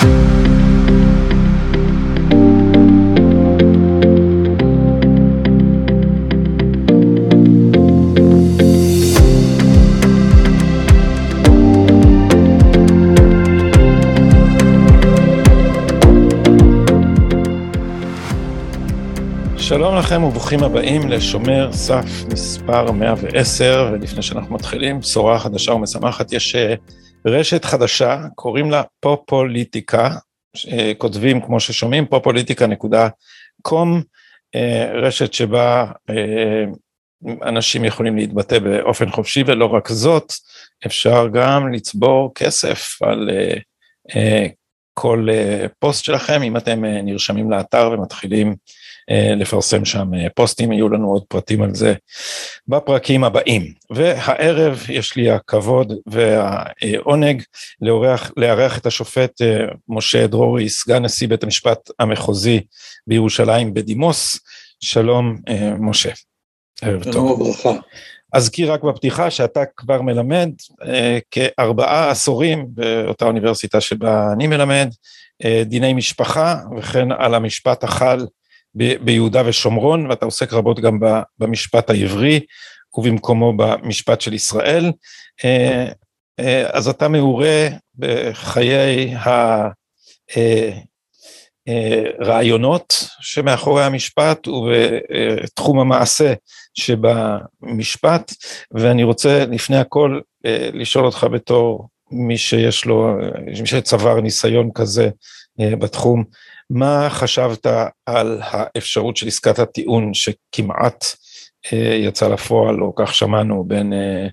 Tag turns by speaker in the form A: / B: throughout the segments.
A: שלום לכם וברוכים הבאים לשומר סף מספר 110, ולפני שאנחנו מתחילים, בשורה חדשה ומשמחת, יש אה, רשת חדשה, קוראים לה פופוליטיקה, אה, כותבים כמו ששומעים, פופוליטיקה.קום, אה, רשת שבה אנשים יכולים להתבטא באופן חופשי, ולא רק זאת, אפשר גם לצבור כסף על כל פוסט שלכם, אם אתם נרשמים לאתר ומתחילים אה, לפרסם שם אה, פוסטים, יהיו לנו עוד פרטים על זה בפרקים הבאים. והערב יש לי הכבוד והעונג לארח, לארח את השופט אה, משה דרורי, סגן נשיא בית המשפט המחוזי בירושלים בדימוס. שלום משה.
B: שלום וברכה.
A: אזכיר רק בפתיחה שאתה כבר מלמד אה, כארבעה עשורים באותה אוניברסיטה שבה אני מלמד, אה, דיני משפחה וכן על המשפט החל ביהודה ושומרון, ואתה עוסק רבות גם במשפט העברי ובמקומו במשפט של ישראל. אה, אה, אז אתה מעורה בחיי הרעיונות אה, שמאחורי המשפט ובתחום המעשה שבמשפט, ואני רוצה לפני הכל לשאול אותך בתור מי שיש לו, מי שצבר ניסיון כזה בתחום, מה חשבת על האפשרות של עסקת הטיעון שכמעט אה, יצא לפועל, או כך שמענו, בין אה,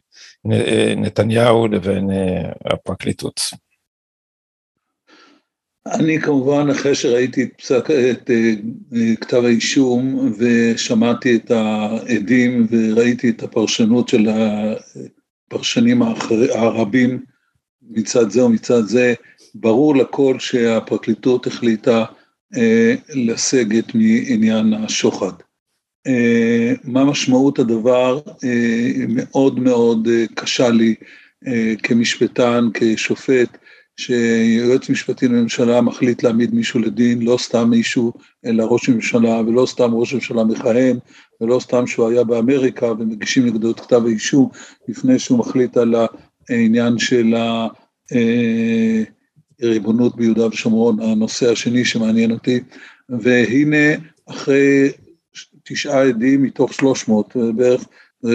A: אה, נתניהו לבין הפרקליטות?
B: אני כמובן, אחרי שראיתי את, פסק, את כתב האישום ושמעתי את העדים וראיתי את הפרשנות של הפרשנים הרבים מצד זה ומצד זה, ברור לכל שהפרקליטות החליטה לסגת מעניין השוחד. אה, מה משמעות הדבר? אה, מאוד מאוד קשה לי כמשפטן, כשופט, שיועץ משפטי לממשלה מחליט להעמיד מישהו לדין, לא סתם מישהו, אלא ראש הממשלה, ולא סתם ראש הממשלה מכהן, ולא סתם שהוא היה באמריקה ומגישים נגדו את כתב האישום, לפני שהוא מחליט על העניין של ה... ריבונות ביהודה ושומרון, הנושא השני שמעניין אותי, והנה אחרי תשעה עדים מתוך שלוש מאות, בערך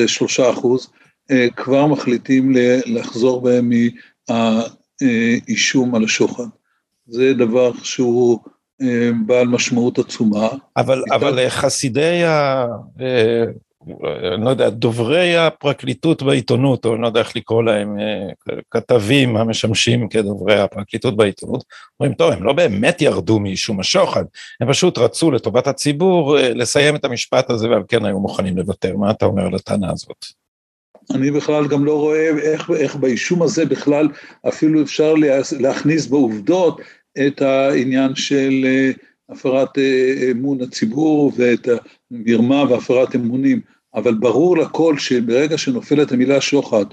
B: שלושה אחוז, אה, כבר מחליטים לחזור בהם מהאישום על השוחד. זה דבר שהוא אה, בעל משמעות עצומה.
A: אבל, אבל חסידי ה... לא יודע, דוברי הפרקליטות בעיתונות, או אני לא יודע איך לקרוא להם, אה, כתבים המשמשים כדוברי הפרקליטות בעיתונות, אומרים, טוב, הם לא באמת ירדו מאישום השוחד, הם פשוט רצו לטובת הציבור אה, לסיים את המשפט הזה, ועל כן היו מוכנים לוותר. מה אתה אומר על הטענה הזאת?
B: אני בכלל גם לא רואה איך, איך באישום הזה בכלל אפילו אפשר להכניס בעובדות את העניין של אה, הפרת אמון הציבור ואת המרמה והפרת אמונים. אבל ברור לכל שברגע שנופלת המילה שוחד,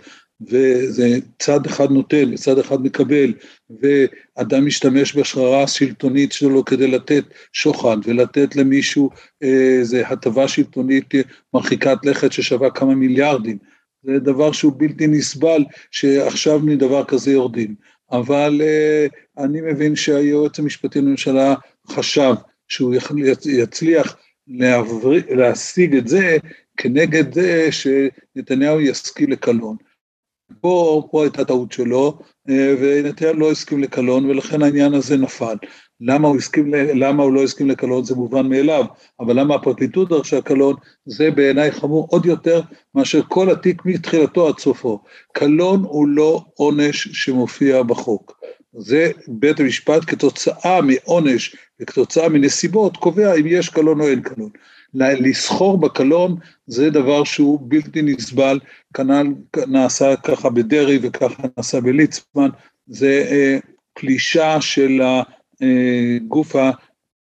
B: וזה צד אחד נותן וצד אחד מקבל, ואדם משתמש בשררה השלטונית שלו כדי לתת שוחד ולתת למישהו איזו הטבה שלטונית מרחיקת לכת ששווה כמה מיליארדים, זה דבר שהוא בלתי נסבל שעכשיו מדבר כזה יורדים. אבל uh, אני מבין שהיועץ המשפטי לממשלה חשב שהוא יצליח להשיג את זה כנגד זה שנתניהו יסכים לקלון. פה, פה הייתה טעות שלו, אה, ונתניהו לא הסכים לקלון, ולכן העניין הזה נפל. למה הוא, הסכים, למה הוא לא הסכים לקלון זה מובן מאליו, אבל למה הפרקליטות דרשה קלון, זה בעיניי חמור עוד יותר מאשר כל התיק מתחילתו עד סופו. קלון הוא לא עונש שמופיע בחוק. זה בית המשפט כתוצאה מעונש וכתוצאה מנסיבות קובע אם יש קלון או אין קלון. לסחור בקלון זה דבר שהוא בלתי נסבל, כנ"ל נעשה ככה בדרעי וככה נעשה בליצמן, זה אה, פלישה של הגוף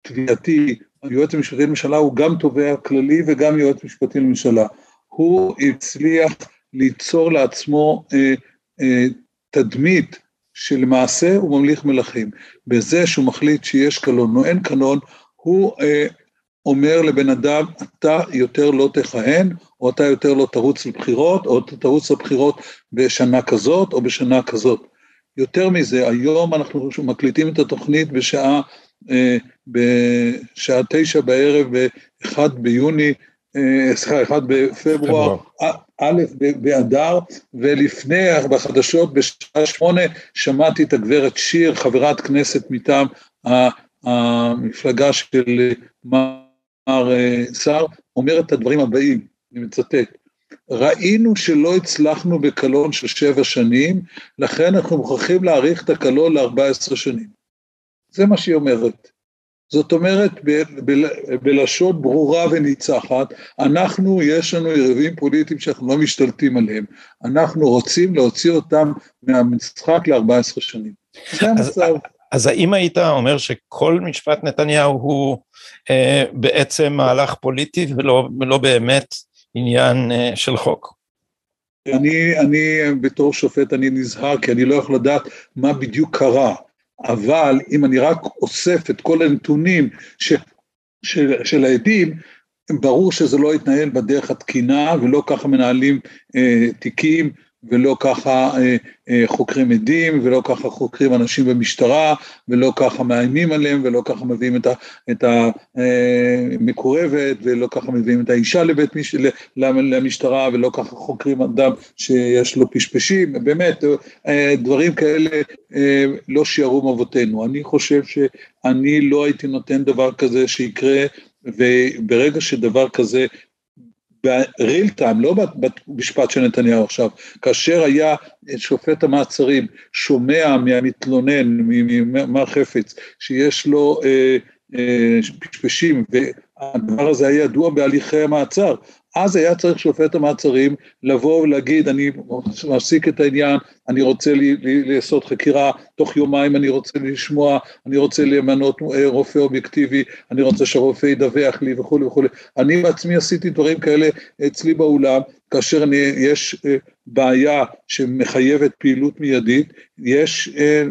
B: התביעתי, היועץ המשפטי לממשלה הוא גם תובע כללי וגם יועץ משפטי לממשלה. הוא הצליח ליצור לעצמו אה, אה, תדמית שלמעשה הוא ממליך מלכים. בזה שהוא מחליט שיש קלון או אין קלון, הוא אה, אומר לבן אדם, אתה יותר לא תכהן, או אתה יותר לא תרוץ לבחירות, או אתה תרוץ לבחירות בשנה כזאת או בשנה כזאת. יותר מזה, היום אנחנו מקליטים את התוכנית בשעה, אה, בשעה תשע בערב, ב-1 ביוני, אה, סליחה, 1 בפברואר, א' באדר, ולפני, בחדשות, בשעה שמונה, שמעתי את הגברת שיר, חברת כנסת מטעם המפלגה של אה, סער, אומרת את הדברים הבאים, אני מצטט, ראינו שלא הצלחנו בקלון של שבע שנים, לכן אנחנו מוכרחים להאריך את הקלון ל-14 שנים. זה מה שהיא אומרת. זאת אומרת, ב- ב- בלשון ברורה וניצחת, אנחנו, יש לנו יריבים פוליטיים שאנחנו לא משתלטים עליהם. אנחנו רוצים להוציא אותם מהמשחק ל-14 שנים. זה המצב.
A: אז האם היית אומר שכל משפט נתניהו הוא אה, בעצם מהלך פוליטי ולא, ולא באמת עניין אה, של חוק?
B: אני, אני בתור שופט אני נזהר כי אני לא יכול לדעת מה בדיוק קרה, אבל אם אני רק אוסף את כל הנתונים ש, של, של העדים, ברור שזה לא יתנהל בדרך התקינה ולא ככה מנהלים אה, תיקים ולא ככה אה, אה, חוקרים עדים, ולא ככה חוקרים אנשים במשטרה, ולא ככה מאיימים עליהם, ולא ככה מביאים את המקורבת, אה, ולא ככה מביאים את האישה לבית מש... למשטרה, ולא ככה חוקרים אדם שיש לו פשפשים, באמת, דברים כאלה לא שיערו מאבותינו. אני חושב שאני לא הייתי נותן דבר כזה שיקרה, וברגע שדבר כזה בריל טיים, לא במשפט של נתניהו עכשיו, כאשר היה שופט המעצרים שומע מהמתלונן, ממר חפץ, שיש לו אה, אה, פשפשים, והדבר הזה היה ידוע בהליכי המעצר, אז היה צריך שופט המעצרים לבוא ולהגיד, אני מפסיק את העניין, אני רוצה לעשות חקירה, תוך יומיים אני רוצה לשמוע, אני רוצה למנות אה, רופא אובייקטיבי, אני רוצה שהרופא ידווח לי וכולי וכולי. אני בעצמי עשיתי דברים כאלה אצלי באולם, כאשר אני, יש אה, בעיה שמחייבת פעילות מיידית, יש אה,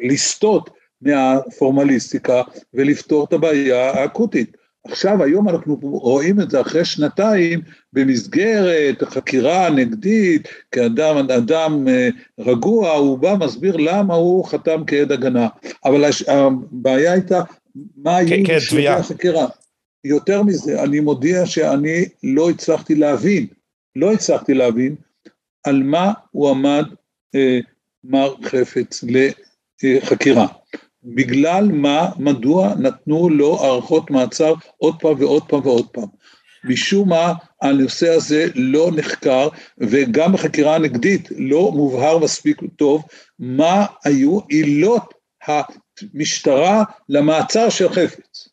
B: לסטות מהפורמליסטיקה ולפתור את הבעיה האקוטית. עכשיו, היום אנחנו רואים את זה אחרי שנתיים במסגרת החקירה הנגדית, כאדם אדם אה, רגוע, הוא בא, מסביר למה הוא חתם כעד הגנה. אבל הבעיה הייתה, מה היו
A: כן,
B: החקירה? יותר מזה, אני מודיע שאני לא הצלחתי להבין, לא הצלחתי להבין על מה הוא עמד אה, מר חפץ לחקירה. בגלל מה, מדוע נתנו לו הארכות מעצר עוד פעם ועוד פעם ועוד פעם. משום מה הנושא הזה לא נחקר, וגם בחקירה הנגדית לא מובהר מספיק טוב מה היו עילות המשטרה למעצר של חפץ.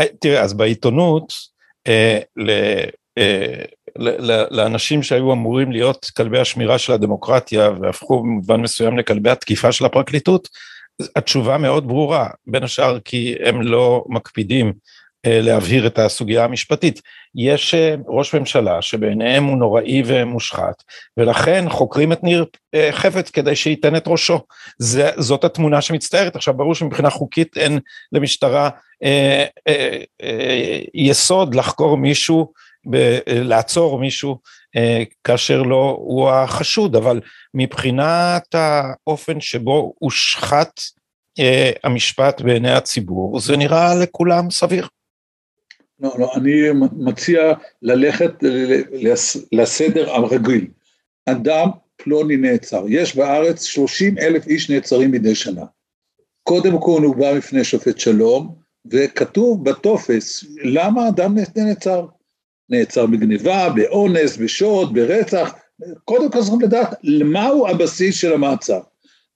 A: אה, תראה, אז בעיתונות, אה, ל, אה, לאנשים שהיו אמורים להיות כלבי השמירה של הדמוקרטיה והפכו במובן מסוים לכלבי התקיפה של הפרקליטות, התשובה מאוד ברורה, בין השאר כי הם לא מקפידים אה, להבהיר את הסוגיה המשפטית. יש אה, ראש ממשלה שבעיניהם הוא נוראי ומושחת, ולכן חוקרים את ניר אה, חפץ כדי שייתן את ראשו. זה, זאת התמונה שמצטיירת. עכשיו, ברור שמבחינה חוקית אין למשטרה אה, אה, אה, יסוד לחקור מישהו, ב- לעצור מישהו אה, כאשר לא הוא החשוד, אבל מבחינת האופן שבו הושחת אה, המשפט בעיני הציבור, זה נראה לכולם סביר.
B: לא, לא, אני מציע ללכת לסדר הרגיל. אדם פלוני נעצר. יש בארץ 30 אלף איש נעצרים מדי שנה. קודם כל הוא בא בפני שופט שלום, וכתוב בטופס למה אדם נעצר. נעצר בגניבה, באונס, בשוד, ברצח, קודם כל צריכים לדעת מהו הבסיס של המעצר.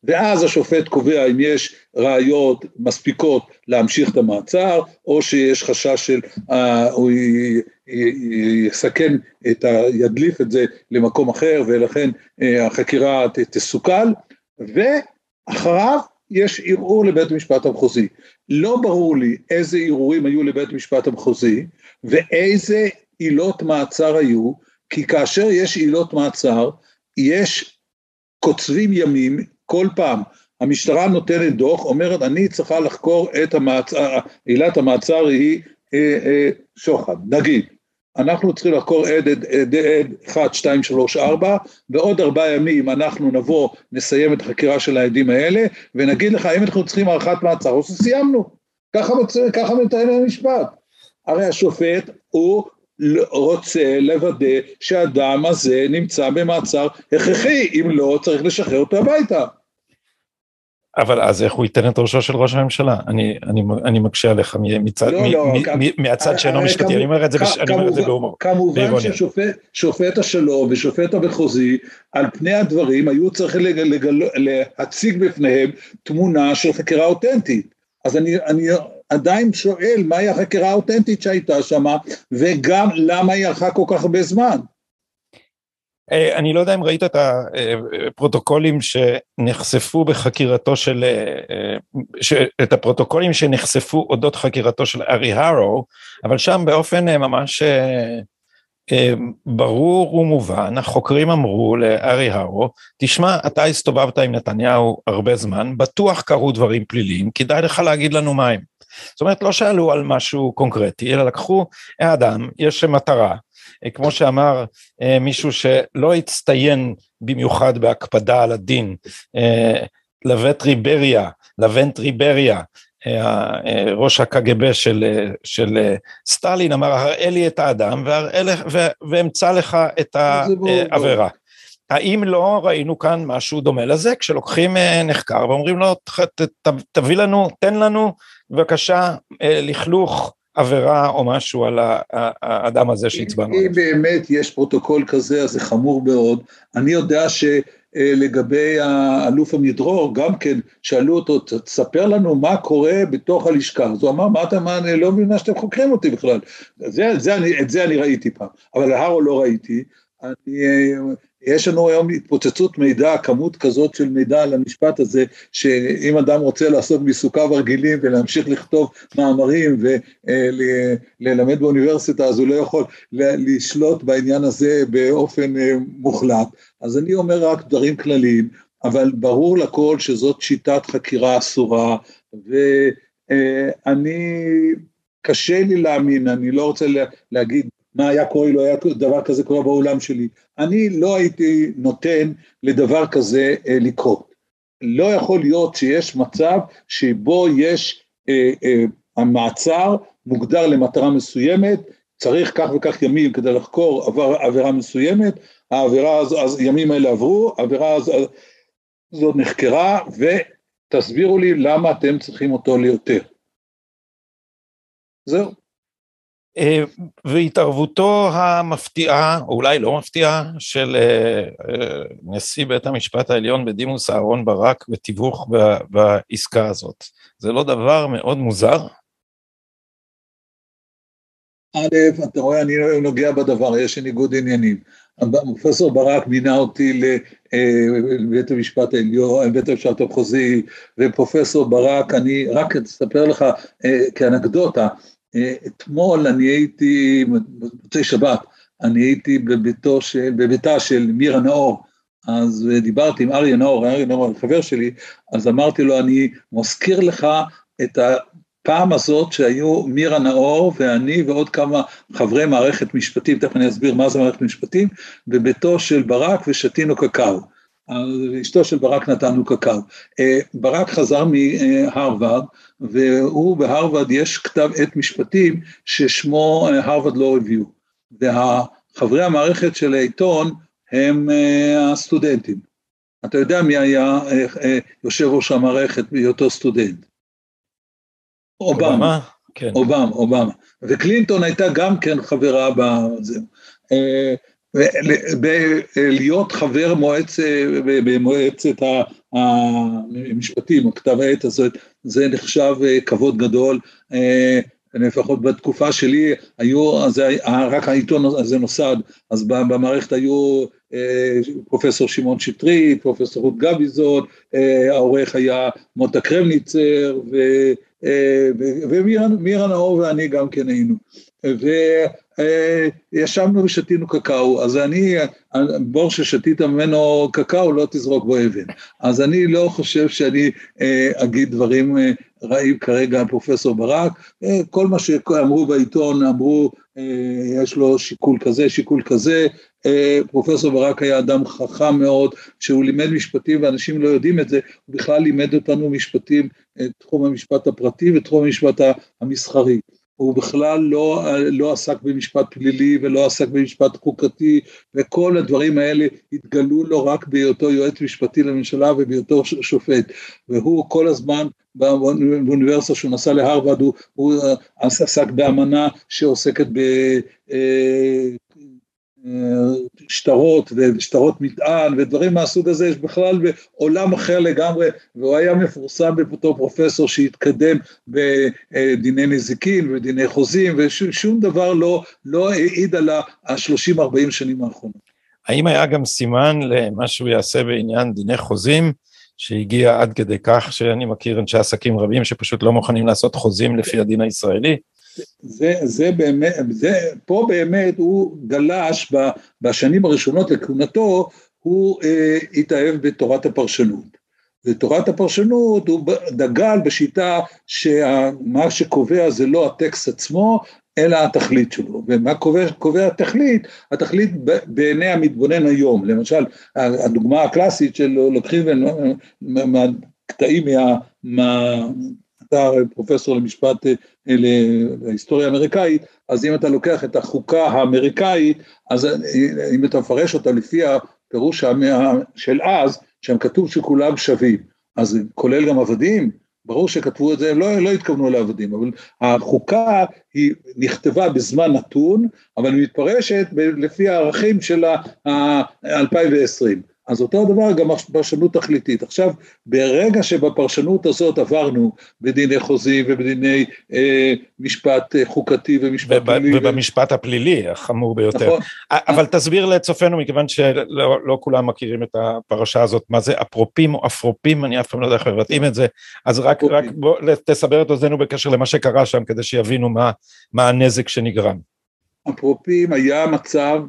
B: ואז השופט קובע אם יש ראיות מספיקות להמשיך את המעצר, או שיש חשש של, uh, הוא יסכן את ה... ידליף את זה למקום אחר, ולכן uh, החקירה ת, תסוכל, ואחריו יש ערעור לבית המשפט המחוזי. לא ברור לי איזה ערעורים היו לבית המשפט המחוזי, ואיזה עילות מעצר היו, כי כאשר יש עילות מעצר, יש קוצבים ימים, כל פעם. המשטרה נותנת דוח, אומרת אני צריכה לחקור את המעצר, עילת המעצר היא אה, אה, שוחד, נגיד. אנחנו צריכים לחקור עד, עד, עד, עד 1, 2, 3, 4, בעוד ארבעה ימים אנחנו נבוא, נסיים את החקירה של העדים האלה, ונגיד לך אם אנחנו צריכים הארכת מעצר, או שסיימנו. ככה, ככה מתאם המשפט. הרי השופט הוא רוצה לוודא שהאדם הזה נמצא במעצר הכרחי, אם לא צריך לשחרר אותו הביתה.
A: אבל אז איך הוא ייתן את ראשו של ראש הממשלה? אני, אני, אני מקשה עליך מצד, לא, מ, לא, מ, כ... מהצד שאינו משפטי, אני אומר את זה, בש... אני אומר את זה בהומור.
B: כמובן ששופט השלום ושופט המחוזי, על פני הדברים היו צריכים לגל, לגל, להציג בפניהם תמונה של חקירה אותנטית. אז אני, אני עדיין שואל מהי החקירה האותנטית שהייתה שם, וגם למה היא הלכה כל כך הרבה זמן.
A: אה, אני לא יודע אם ראית את הפרוטוקולים שנחשפו בחקירתו של, אה, את הפרוטוקולים שנחשפו אודות חקירתו של ארי הרו, אבל שם באופן אה, ממש ברור ומובן, החוקרים אמרו לארי הרו, תשמע, אתה הסתובבת עם נתניהו הרבה זמן, בטוח קרו דברים פליליים, כדאי לך להגיד לנו מה הם. זאת אומרת, לא שאלו על משהו קונקרטי, אלא לקחו אדם, יש מטרה, אה, כמו שאמר אה, מישהו שלא הצטיין במיוחד בהקפדה על הדין, אה, לבט ריבריה, לברנטי בריה, ראש הקג"ב של, של סטלין אמר הראה לי את האדם ואמצא לך את העבירה. האם לא ראינו כאן משהו דומה לזה? כשלוקחים נחקר ואומרים לו תביא לנו, תן לנו בבקשה לכלוך עבירה או משהו על האדם הזה שהצבענו
B: עליו. אם באמת יש פרוטוקול כזה, אז זה חמור מאוד. אני יודע שלגבי האלוף עמידרור, גם כן, שאלו אותו, תספר לנו מה קורה בתוך הלשכה. אז הוא אמר, מה אתה, מה, אני לא מבין מה שאתם חוקרים אותי בכלל. זה, זה, אני, את זה אני ראיתי פעם, אבל להרו לא ראיתי. אני יש לנו היום התפוצצות מידע, כמות כזאת של מידע על המשפט הזה, שאם אדם רוצה לעשות בעיסוקיו הרגילים ולהמשיך לכתוב מאמרים וללמד באוניברסיטה, אז הוא לא יכול לשלוט בעניין הזה באופן אה, מוחלט. אז אני אומר רק דברים כלליים, אבל ברור לכל שזאת שיטת חקירה אסורה, ואני, קשה לי להאמין, אני לא רוצה להגיד מה היה קורה לא היה דבר כזה קורה באולם שלי. אני לא הייתי נותן לדבר כזה אה, לקרות. לא יכול להיות שיש מצב שבו יש, אה, אה, המעצר מוגדר למטרה מסוימת, צריך כך וכך ימים כדי לחקור עבר, עבירה מסוימת, העבירה הזו, אז ימים האלה עברו, העבירה הזו, הזאת נחקרה, ותסבירו לי למה אתם צריכים אותו ליותר. זהו.
A: אה, והתערבותו המפתיעה, או אולי לא מפתיעה, של אה, אה, נשיא בית המשפט העליון בדימוס אהרן ברק בתיווך בעסקה הזאת. זה לא דבר מאוד מוזר?
B: א', אתה רואה, אני נוגע בדבר, יש ניגוד עניינים. פרופסור ברק מינה אותי לבית המשפט העליון, בית המשפט המחוזי, ופרופסור ברק, אני רק אספר לך כאנקדוטה, אתמול אני הייתי, במוצאי שבת, אני הייתי בביתו של, בביתה של מירה נאור, אז דיברתי עם אריה נאור, אריה נאור חבר שלי, אז אמרתי לו, אני מזכיר לך את הפעם הזאת שהיו מירה נאור ואני ועוד כמה חברי מערכת משפטים, תכף אני אסביר מה זה מערכת משפטים, בביתו של ברק ושתינו קקאו. אשתו של ברק נתנו קקאו. אה, ברק חזר מהרווארד, והוא בהרווארד יש כתב עת משפטים ששמו הרווארד לא ריוויו, וחברי המערכת של העיתון הם אה, הסטודנטים. אתה יודע מי היה אה, יושב ראש המערכת בהיותו סטודנט? אובמה. כן. אובמה, אובמה. וקלינטון הייתה גם כן חברה בזה. להיות חבר מועצ, במועצת המשפטים, או כתב העת הזאת, זה נחשב אה, כבוד גדול, אה, לפחות בתקופה שלי היו, זה, רק העיתון הזה נוסד, אז במערכת היו אה, פרופסור שמעון שטרית, פרופסור רות גביזון, העורך היה מוטה קרמניצר, ומירה נאור ואני גם כן היינו. אה, ישבנו ושתינו קקאו, אז אני, בור ששתית ממנו קקאו לא תזרוק בו אבן. אז אני לא חושב שאני אה, אגיד דברים אה, רעים כרגע על פרופסור ברק, כל מה שאמרו בעיתון, אמרו יש לו שיקול כזה, שיקול כזה, פרופסור ברק היה אדם חכם מאוד, שהוא לימד משפטים ואנשים לא יודעים את זה, הוא בכלל לימד אותנו משפטים, תחום המשפט הפרטי ותחום המשפט המסחרי. הוא בכלל לא, לא עסק במשפט פלילי ולא עסק במשפט חוקתי, וכל הדברים האלה התגלו לו רק בהיותו יועץ משפטי לממשלה ובהיותו שופט, והוא כל הזמן באוניברסיטה שהוא נסע להרווארד, הוא, הוא עסק באמנה שעוסקת ב... אה, שטרות ושטרות מטען ודברים מהסוג הזה, יש בכלל בעולם אחר לגמרי, והוא היה מפורסם בתור פרופסור שהתקדם בדיני נזיקין ודיני חוזים, ושום דבר לא, לא העיד על ה-30-40 שנים האחרונות.
A: האם היה גם סימן למה שהוא יעשה בעניין דיני חוזים, שהגיע עד כדי כך שאני מכיר אנשי עסקים רבים שפשוט לא מוכנים לעשות חוזים לפי הדין הישראלי?
B: זה, זה באמת, זה, פה באמת הוא גלש בשנים הראשונות לכהונתו, הוא אה, התאהב בתורת הפרשנות. ותורת הפרשנות הוא דגל בשיטה שמה שקובע זה לא הטקסט עצמו, אלא התכלית שלו. ומה קובע, קובע התכלית? התכלית בעיני המתבונן היום. למשל, הדוגמה הקלאסית של לוקחים קטעים מה, מה, אתה פרופסור למשפט, אה, להיסטוריה האמריקאית, אז אם אתה לוקח את החוקה האמריקאית, אז אם אתה מפרש אותה לפי הפירוש של אז, שם כתוב שכולם שווים, אז כולל גם עבדים, ברור שכתבו את זה, לא, לא התכוונו לעבדים, אבל החוקה היא נכתבה בזמן נתון, אבל היא מתפרשת לפי הערכים של ה-2020. אז אותו הדבר גם פרשנות תכליתית. עכשיו, ברגע שבפרשנות הזאת עברנו בדיני חוזים ובדיני אה, משפט אה, חוקתי ומשפט
A: פלילי. ובמשפט ו... הפלילי, החמור ביותר. נכון. אבל תסביר לצופינו, מכיוון שלא לא כולם מכירים את הפרשה הזאת, מה זה אפרופים או אפרופים, אני אף פעם לא יודע איך מבטאים את זה, אז רק, רק בוא תסבר את אוזנינו בקשר למה שקרה שם, כדי שיבינו מה, מה הנזק שנגרם.
B: אפרופים היה מצב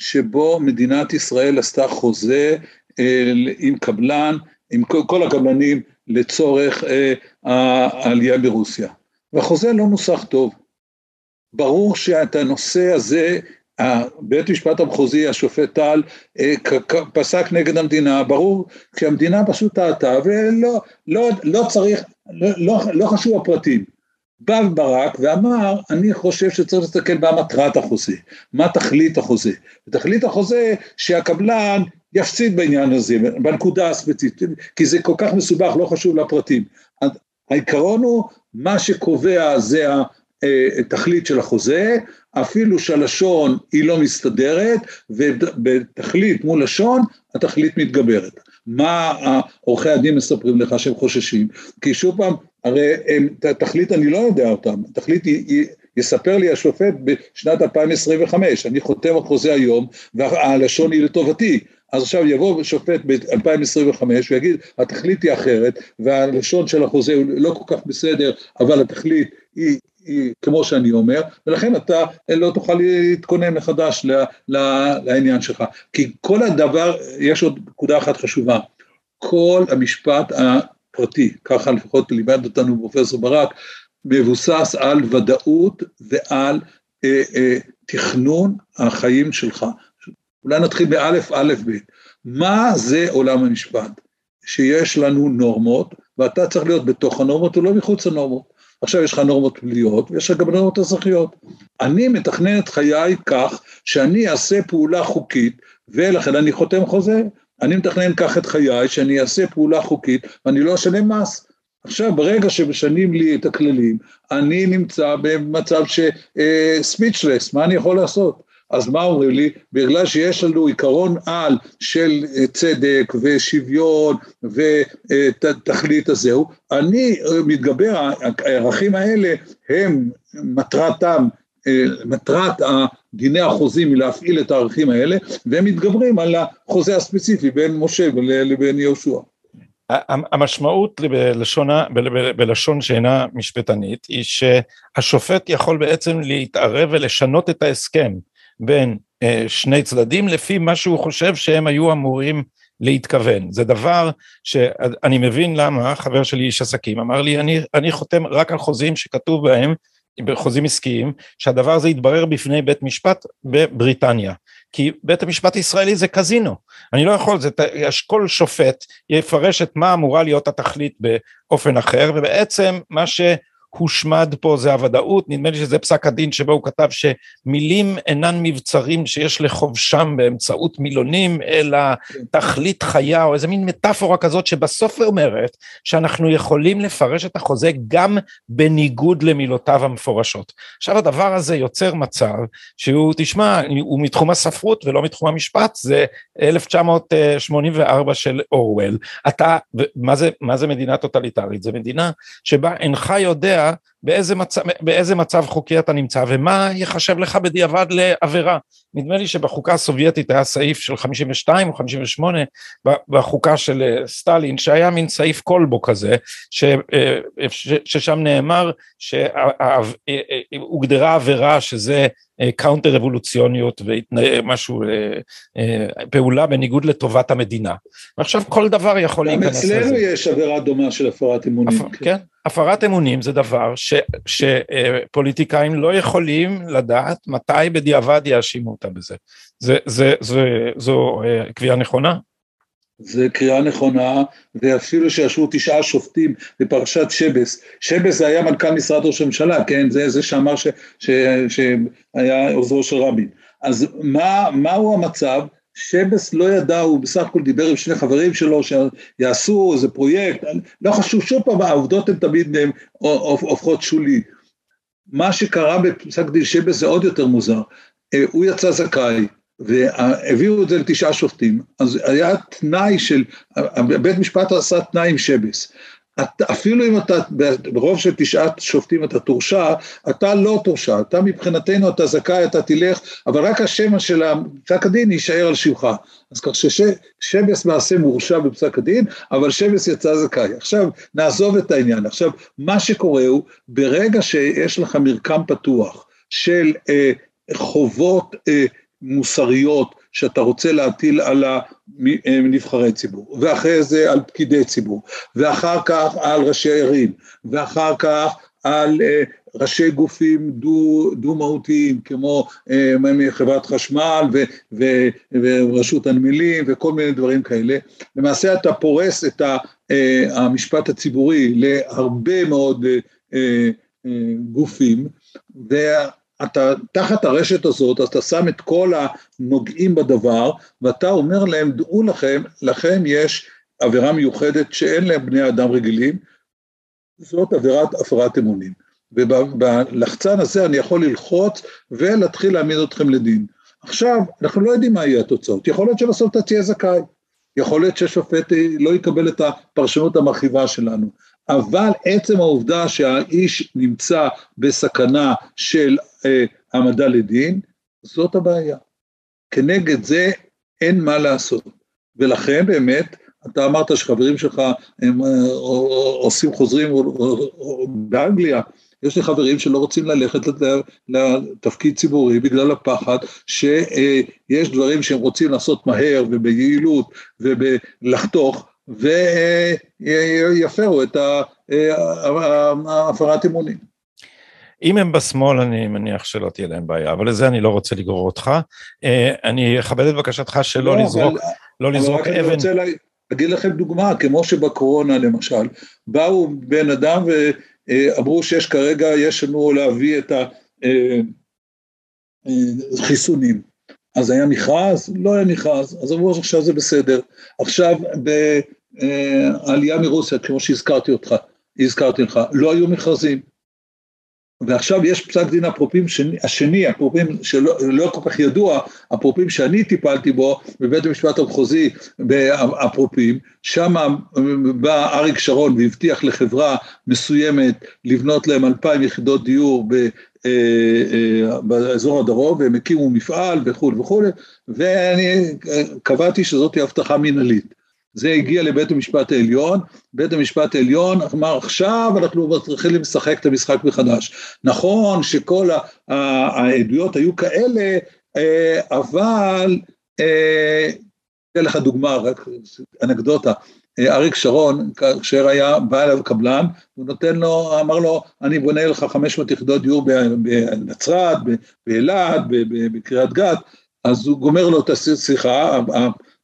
B: שבו מדינת ישראל עשתה חוזה אה, עם קבלן, עם כל הקבלנים לצורך אה, העלייה ברוסיה. והחוזה לא נוסח טוב. ברור שאת הנושא הזה, בית משפט המחוזי, השופט טל, אה, פסק נגד המדינה, ברור שהמדינה פשוט טעתה ולא לא, לא צריך, לא, לא, לא חשוב הפרטים. בא ברק ואמר, אני חושב שצריך להסתכל מה מטרת החוזה, מה תכלית החוזה. תכלית החוזה שהקבלן יפסיד בעניין הזה, בנקודה הספציפית, כי זה כל כך מסובך, לא חשוב לפרטים. העיקרון הוא, מה שקובע זה התכלית של החוזה, אפילו שהלשון היא לא מסתדרת, ובתכלית מול לשון, התכלית מתגברת. מה עורכי הדין מספרים לך שהם חוששים? כי שוב פעם, הרי הם, תכלית אני לא יודע אותם, תכלית היא, היא, יספר לי השופט בשנת 2025, אני חותם על חוזה היום והלשון היא לטובתי, אז עכשיו יבוא שופט ב-2025 ויגיד התכלית היא אחרת והלשון של החוזה הוא לא כל כך בסדר אבל התכלית היא, היא כמו שאני אומר ולכן אתה לא תוכל להתכונן מחדש ל, ל, לעניין שלך. כי כל הדבר, יש עוד נקודה אחת חשובה, כל המשפט פרטי, ככה לפחות לימד אותנו פרופסור ברק, מבוסס על ודאות ועל אה, אה, תכנון החיים שלך. אולי נתחיל באלף, אלף, בית. מה זה עולם המשפט? שיש לנו נורמות, ואתה צריך להיות בתוך הנורמות ולא מחוץ לנורמות. עכשיו יש לך נורמות פליליות ויש לך גם נורמות אזרחיות. אני מתכנן את חיי כך שאני אעשה פעולה חוקית ולכן אני חותם חוזה. אני מתכנן כך את חיי, שאני אעשה פעולה חוקית ואני לא אשלם מס. עכשיו, ברגע שמשנים לי את הכללים, אני נמצא במצב ש... ספיצ'לס, uh, מה אני יכול לעשות? אז מה אומרים לי? בגלל שיש לנו עיקרון על של uh, צדק ושוויון ותכלית הזהו, אני uh, מתגבר, הערכים האלה הם מטרתם אה, מטרת דיני החוזים היא להפעיל את הערכים האלה, והם מתגברים על החוזה הספציפי בין משה לבין יהושע.
A: המשמעות בלשונה, בלשון שאינה משפטנית היא שהשופט יכול בעצם להתערב ולשנות את ההסכם בין אה, שני צדדים לפי מה שהוא חושב שהם היו אמורים להתכוון. זה דבר שאני מבין למה חבר שלי איש עסקים אמר לי אני, אני חותם רק על חוזים שכתוב בהם בחוזים עסקיים, שהדבר הזה יתברר בפני בית משפט בבריטניה. כי בית המשפט הישראלי זה קזינו, אני לא יכול, זה, כל שופט יפרש את מה אמורה להיות התכלית באופן אחר, ובעצם מה ש... הושמד פה זה הוודאות, נדמה לי שזה פסק הדין שבו הוא כתב שמילים אינן מבצרים שיש לחובשם באמצעות מילונים, אלא תכלית חיה או איזה מין מטאפורה כזאת שבסוף אומרת שאנחנו יכולים לפרש את החוזה גם בניגוד למילותיו המפורשות. עכשיו הדבר הזה יוצר מצב שהוא, תשמע, הוא מתחום הספרות ולא מתחום המשפט, זה 1984 של אורוול. אתה, מה זה, מה זה מדינה טוטליטרית? זה מדינה שבה אינך יודע yeah, באיזה מצב, באיזה מצב חוקי אתה נמצא ומה יחשב לך בדיעבד לעבירה. נדמה לי שבחוקה הסובייטית היה סעיף של 52 או 58 בחוקה של אה, סטלין שהיה מין סעיף קולבו כזה ש, אה, ששם נאמר שהוגדרה עבירה שזה קונטר-רבולוציוניות ומשהו, פעולה בניגוד לטובת המדינה. ועכשיו כל דבר יכול להיכנס
B: לזה. גם אצלנו יש עבירה דומה של הפרת אמונים.
A: הפ... כן, הפרת אמונים זה דבר ש... שפוליטיקאים לא יכולים לדעת מתי בדיעבד יאשימו אותה בזה. זה, זה, זה, זו קביעה נכונה?
B: זה קריאה נכונה, ואפילו שישבו תשעה שופטים בפרשת שבס, שבס זה היה מנכ"ל משרד ראש הממשלה, כן, זה זה שאמר שהיה עוזרו של רבין. אז מה, מהו המצב? שבס לא ידע, הוא בסך הכל דיבר עם שני חברים שלו שיעשו איזה פרויקט, לא חשוב, שוב פעם, העובדות הן תמיד הופכות שולי. מה שקרה בפסק דין שבס זה עוד יותר מוזר, אה, הוא יצא זכאי, והביאו את זה לתשעה שופטים, אז היה תנאי של, בית משפט עשה תנאי עם שבס. אפילו אם אתה ברוב של תשעת שופטים אתה תורשע, אתה לא תורשע, אתה מבחינתנו אתה זכאי, אתה תלך, אבל רק השם של פסק הדין יישאר על שמך. אז כך ששבס מעשה מורשע בפסק הדין, אבל שבס יצא זכאי. עכשיו נעזוב את העניין, עכשיו מה שקורה הוא, ברגע שיש לך מרקם פתוח של אה, חובות אה, מוסריות שאתה רוצה להטיל על נבחרי ציבור, ואחרי זה על פקידי ציבור, ואחר כך על ראשי ערים, ואחר כך על אה, ראשי גופים דו, דו-מהותיים כמו אה, חברת חשמל ו, ו, ורשות הנמלים וכל מיני דברים כאלה. למעשה אתה פורס את אה, המשפט הציבורי להרבה מאוד גופים, אתה תחת הרשת הזאת, אז אתה שם את כל הנוגעים בדבר, ואתה אומר להם, דעו לכם, לכם יש עבירה מיוחדת שאין להם בני אדם רגילים, זאת עבירת הפרת אמונים. ובלחצן הזה אני יכול ללחוץ ולהתחיל להעמיד אתכם לדין. עכשיו, אנחנו לא יודעים מה יהיה התוצאות, יכול להיות שבסוף אתה תהיה זכאי, יכול להיות שהשופט לא יקבל את הפרשנות המרחיבה שלנו, אבל עצם העובדה שהאיש נמצא בסכנה של אה, העמדה לדין, זאת הבעיה. כנגד זה אין מה לעשות. ולכן באמת, אתה אמרת שחברים שלך הם אה, עושים חוזרים באנגליה, יש לי חברים שלא רוצים ללכת לתפקיד ציבורי בגלל הפחד שיש דברים שהם רוצים לעשות מהר וביעילות ובלחתוך ויפרו את הפרת אמונים.
A: אם הם בשמאל אני מניח שלא תהיה להם בעיה, אבל לזה אני לא רוצה לגרור אותך. אה, אני אכבד את בקשתך שלא לא, לזרוק, אבל, לא לזרוק אבל אבן. אני רוצה
B: להגיד לכם דוגמה, כמו שבקורונה למשל, באו בן אדם ואמרו שיש כרגע, יש לנו להביא את החיסונים. אה, אה, אז היה מכרז? לא היה מכרז, אז אמרו עכשיו זה בסדר. עכשיו בעלייה מרוסיה, כמו שהזכרתי אותך, הזכרתי לך, לא היו מכרזים. ועכשיו יש פסק דין אפרופים שני, השני, אפרופים שלא לא כל כך ידוע, אפרופים שאני טיפלתי בו בבית המשפט המחוזי באפרופים, שם בא אריק שרון והבטיח לחברה מסוימת לבנות להם אלפיים יחידות דיור ב, אה, אה, באזור הדרום והם הקימו מפעל וכולי וכולי ואני קבעתי שזאת הבטחה מנהלית. זה הגיע לבית המשפט העליון, בית המשפט העליון אמר עכשיו אנחנו מתחילים לשחק את המשחק מחדש. נכון שכל העדויות היו כאלה, אה, אבל, אתן לך דוגמה, רק אנקדוטה, אריק שרון, כאשר היה, בא אליו קבלן, הוא נותן לו, אמר לו, אני בונה לך 500 יחידות דיור בנצרת, באילת, בקריית גת, אז הוא גומר לו את השיחה,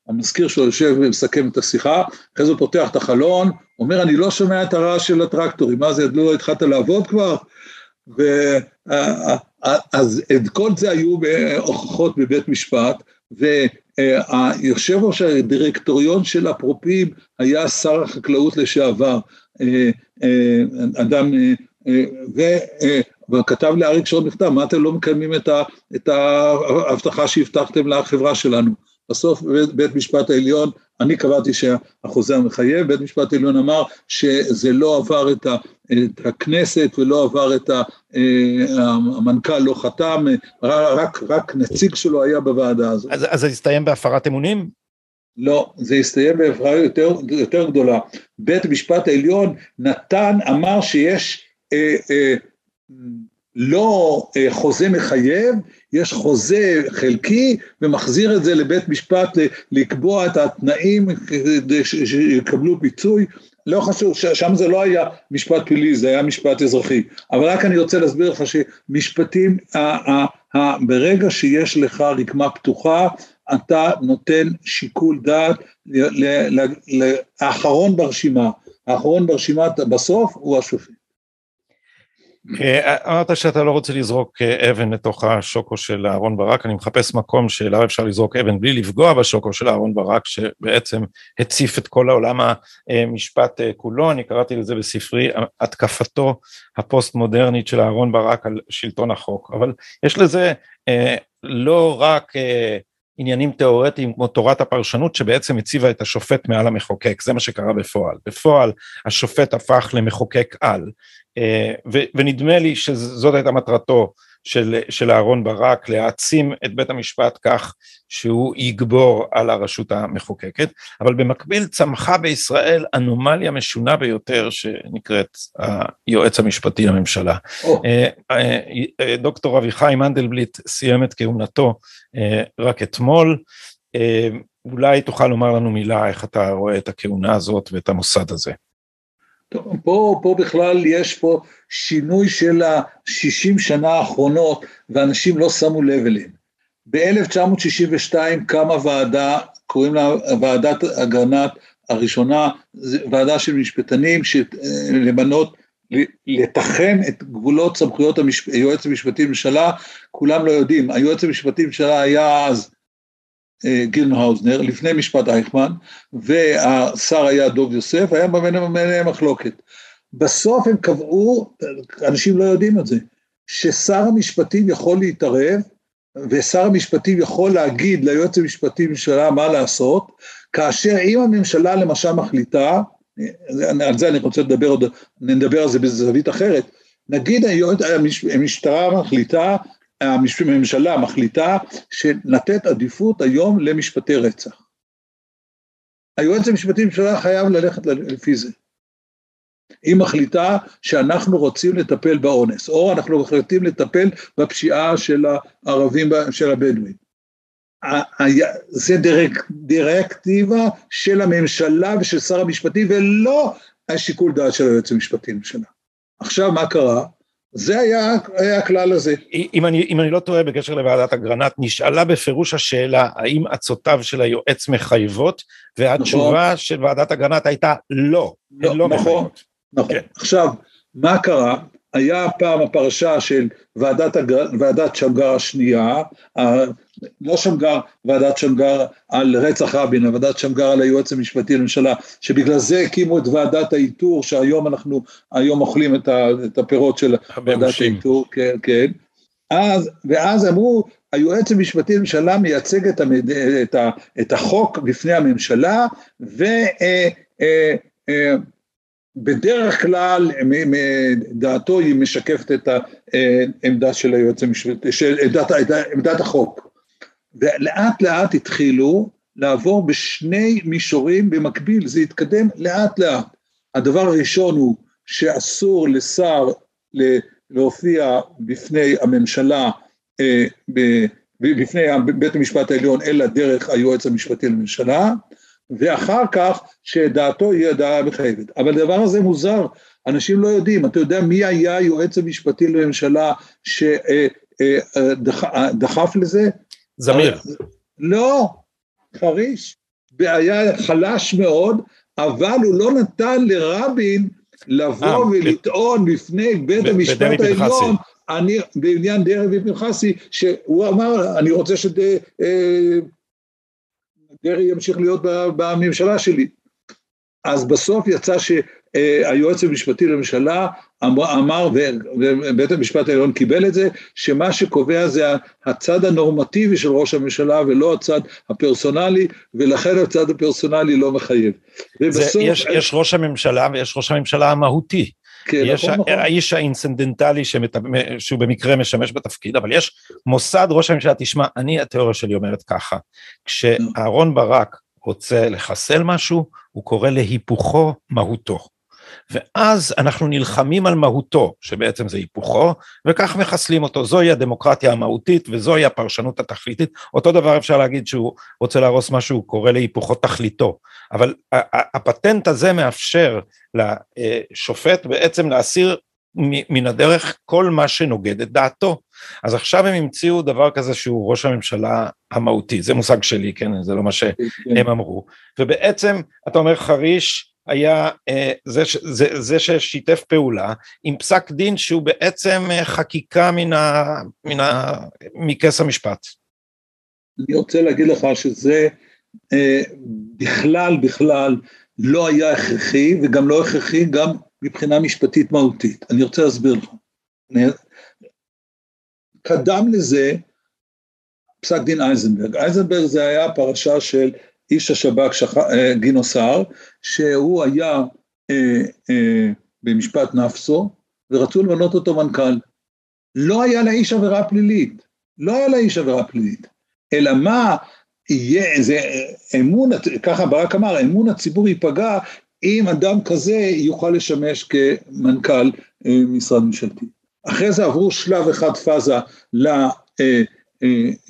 B: המזכיר שלו יושב ומסכם את השיחה, אחרי זה הוא פותח את החלון, אומר, אני לא שומע את הרעש של הטרקטורים, מה זה, לא התחלת לעבוד כבר? אז את כל זה היו הוכחות בבית משפט, והיושב ראש הדירקטוריון של אפרופים היה שר החקלאות לשעבר, אדם, וכתב לאריק שרון מכתב, מה אתם לא מקיימים את ההבטחה שהבטחתם לחברה שלנו? בסוף בית משפט העליון, אני קבעתי שהחוזה המחייב, בית משפט העליון אמר שזה לא עבר את, ה, את הכנסת ולא עבר את ה, אה, המנכ"ל לא חתם, רק, רק נציג שלו היה בוועדה הזאת.
A: אז, אז זה הסתיים בהפרת אמונים?
B: לא, זה הסתיים בהפרה יותר, יותר גדולה. בית המשפט העליון נתן, אמר שיש אה, אה, לא אה, חוזה מחייב, יש חוזה חלקי ומחזיר את זה לבית משפט לקבוע את התנאים כדי שיקבלו פיצוי. לא חשוב, שם זה לא היה משפט פלילי, זה היה משפט אזרחי. אבל רק אני רוצה להסביר לך שמשפטים, ברגע שיש לך רקמה פתוחה, אתה נותן שיקול דעת לאחרון ברשימה. האחרון ברשימה בסוף הוא השופט.
A: אה, אמרת שאתה לא רוצה לזרוק אה, אבן לתוך השוקו של אהרון ברק, אני מחפש מקום שאליו אפשר לזרוק אבן בלי לפגוע בשוקו של אהרון ברק, שבעצם הציף את כל העולם. המשפט אה, כולו, אני קראתי לזה בספרי, התקפתו הפוסט מודרנית של אהרון ברק על שלטון החוק, אבל יש לזה לא רק עניינים תיאורטיים כמו תורת הפרשנות שבעצם הציבה את השופט מעל המחוקק, זה מה שקרה בפועל. בפועל השופט הפך למחוקק על, אה, ונדמה לי שזאת הייתה מטרתו של, של אהרון ברק, להעצים את בית המשפט כך שהוא יגבור על הרשות המחוקקת, אבל במקביל צמחה בישראל אנומליה משונה ביותר שנקראת היועץ המשפטי לממשלה. Oh. דוקטור אביחי מנדלבליט סיים את כהונתו רק אתמול, אולי תוכל לומר לנו מילה איך אתה רואה את הכהונה הזאת ואת המוסד הזה.
B: פה, פה בכלל יש פה שינוי של ה-60 שנה האחרונות ואנשים לא שמו לב אליהם. ב-1962 קמה ועדה, קוראים לה ועדת אגרנט הראשונה, ועדה של משפטנים למנות, לתחם את גבולות סמכויות היועץ המשפטי לממשלה, כולם לא יודעים, היועץ המשפטי לממשלה היה אז גילנהאוזנר, לפני משפט אייכמן, והשר היה דוב יוסף, היה ביניהם מחלוקת. בסוף הם קבעו, אנשים לא יודעים את זה, ששר המשפטים יכול להתערב, ושר המשפטים יכול להגיד ליועץ המשפטי לממשלה מה לעשות, כאשר אם הממשלה למשל מחליטה, על זה אני רוצה לדבר עוד, נדבר על זה בזווית אחרת, נגיד המשטרה מחליטה הממשלה מחליטה לתת עדיפות היום למשפטי רצח. היועץ המשפטי לממשלה חייב ללכת לפי זה. היא מחליטה שאנחנו רוצים לטפל באונס, או אנחנו מחליטים לטפל בפשיעה של הערבים, של הבדואים. זה דירק, דירקטיבה של הממשלה ושל שר המשפטים, ולא השיקול דעת של היועץ המשפטי לממשלה. עכשיו, מה קרה? זה היה, היה הכלל הזה.
A: אם אני, אם אני לא טועה בקשר לוועדת אגרנט, נשאלה בפירוש השאלה האם עצותיו של היועץ מחייבות, והתשובה נכון. של ועדת אגרנט הייתה לא, לא, לא נכון, מחייבות.
B: נכון, כן. עכשיו, מה קרה? היה פעם הפרשה של ועדת, ועדת שמגר השנייה, לא שמגר, ועדת שמגר על רצח רבין, ועדת שמגר על היועץ המשפטי לממשלה, שבגלל זה הקימו את ועדת האיתור, שהיום אנחנו, היום אוכלים את, ה, את הפירות של ועדת האיתור, כן, כן. אז, ואז אמרו, היועץ המשפטי לממשלה מייצג את, המד... את, ה... את החוק בפני הממשלה, ו... אה, אה, אה, בדרך כלל דעתו היא משקפת את העמדה של היועץ המשפטי, של עמדת, עמדת החוק. ולאט לאט התחילו לעבור בשני מישורים במקביל, זה יתקדם לאט לאט. הדבר הראשון הוא שאסור לשר להופיע בפני הממשלה, אה, בפני בית המשפט העליון, אלא דרך היועץ המשפטי לממשלה, ואחר כך שדעתו היא הדעה המחייבת. אבל הדבר הזה מוזר, אנשים לא יודעים, אתה יודע מי היה היועץ המשפטי לממשלה שדחף לזה?
A: זמיר.
B: לא, חריש, היה חלש מאוד, אבל הוא לא נתן לרבין לבוא אה, ולטעון בפני בית המשפט העליון, אני, בעניין דרעי ופנחסי, שהוא אמר, אני רוצה שדרעי אה, ימשיך להיות בממשלה שלי. אז בסוף יצא שהיועץ המשפטי לממשלה אמר, ובית המשפט העליון קיבל את זה, שמה שקובע זה הצד הנורמטיבי של ראש הממשלה ולא הצד הפרסונלי, ולכן הצד הפרסונלי לא מחייב.
A: ובסוף... יש, יש ראש הממשלה ויש ראש הממשלה המהותי. כן, יש נכון, נכון. האיש האינצנדנטלי שמת... שהוא במקרה משמש בתפקיד, אבל יש מוסד ראש הממשלה, תשמע, אני, התיאוריה שלי אומרת ככה, כשאהרון ברק רוצה לחסל משהו, הוא קורא להיפוכו מהותו. ואז אנחנו נלחמים על מהותו, שבעצם זה היפוכו, וכך מחסלים אותו. זוהי הדמוקרטיה המהותית וזוהי הפרשנות התכליתית. אותו דבר אפשר להגיד שהוא רוצה להרוס משהו, הוא קורא להיפוכו תכליתו. אבל הפטנט הזה מאפשר לשופט בעצם להסיר מן הדרך כל מה שנוגד את דעתו. אז עכשיו הם המציאו דבר כזה שהוא ראש הממשלה המהותי, זה מושג שלי, כן, זה לא מה שהם כן. אמרו. ובעצם, אתה אומר חריש, היה אה, זה, זה, זה ששיתף פעולה עם פסק דין שהוא בעצם אה, חקיקה מן, ה, מן ה, מכס המשפט.
B: אני רוצה להגיד לך שזה אה, בכלל בכלל לא היה הכרחי וגם לא הכרחי גם מבחינה משפטית מהותית. אני רוצה להסביר לך. קדם לזה פסק דין אייזנברג. אייזנברג זה היה פרשה של איש השב"כ שח... אה, גינו סער, שהוא היה אה, אה, במשפט נפסו, ורצו למנות אותו מנכ"ל. לא היה לאיש עבירה פלילית, לא היה לאיש עבירה פלילית, אלא מה יהיה, זה אמון, ככה ברק אמר, אמון הציבור ייפגע אם אדם כזה יוכל לשמש כמנכ"ל אה, משרד ממשלתי. אחרי זה עברו שלב אחד פאזה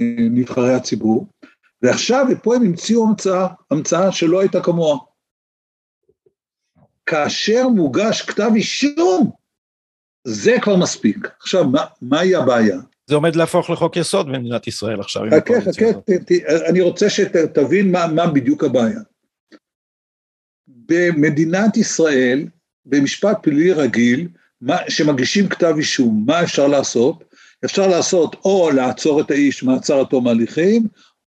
B: לנבחרי הציבור, ועכשיו, ופה הם המציאו המצאה, המצאה שלא הייתה כמוה. כאשר מוגש כתב אישום, זה כבר מספיק. עכשיו, מה, מהי הבעיה?
A: זה עומד להפוך לחוק יסוד במדינת ישראל עכשיו.
B: חכה, חכה, אני רוצה שתבין מה, מה בדיוק הבעיה. במדינת ישראל, במשפט פלילי רגיל, מה, שמגישים כתב אישום, מה אפשר לעשות? אפשר לעשות או לעצור את האיש מעצר עד תום ההליכים,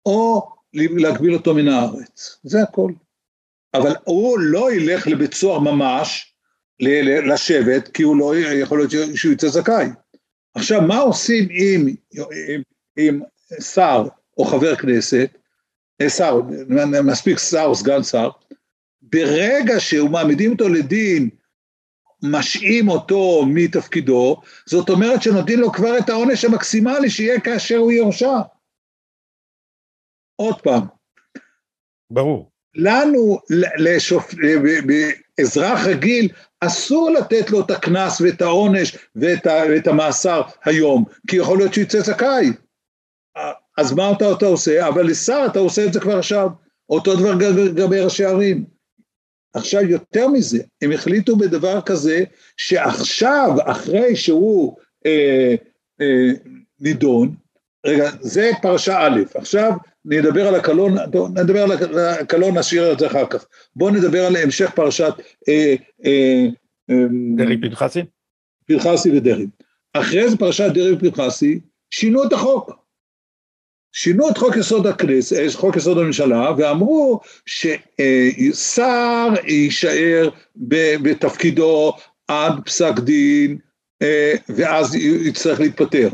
B: או להגביל אותו מן הארץ, זה הכל. אבל הוא לא ילך לבית סוהר ממש, לשבת, כי הוא לא יכול להיות שהוא יצא זכאי. עכשיו, מה עושים עם, עם, עם שר או חבר כנסת, אה, שר, מספיק שר או סגן שר, ברגע שהוא מעמידים אותו לדין, משעים אותו מתפקידו, זאת אומרת שנותנים לו כבר את העונש המקסימלי שיהיה כאשר הוא יורשע. עוד פעם.
A: ברור.
B: לנו, לשופ... אזרח רגיל, אסור לתת לו את הקנס ואת העונש ואת, ה... ואת המאסר היום, כי יכול להיות שהוא יצא זכאי. אז מה אתה, אתה עושה? אבל לשר אתה עושה את זה כבר עכשיו. אותו דבר לגבי ראשי ערים. עכשיו, יותר מזה, הם החליטו בדבר כזה, שעכשיו, אחרי שהוא אה, אה, נידון, רגע, זה פרשה א', עכשיו נדבר על הקלון, נדבר על הקלון, נשאיר את זה אחר כך. בואו נדבר על המשך פרשת אה,
A: אה, אה, דרעי פנחסי?
B: פנחסי ודרעי. אחרי זה פרשת דרעי ופנחסי, שינו את החוק. שינו את חוק יסוד הכנסת, אה, חוק יסוד הממשלה, ואמרו ששר יישאר בתפקידו עד פסק דין ואז יצטרך להתפטר.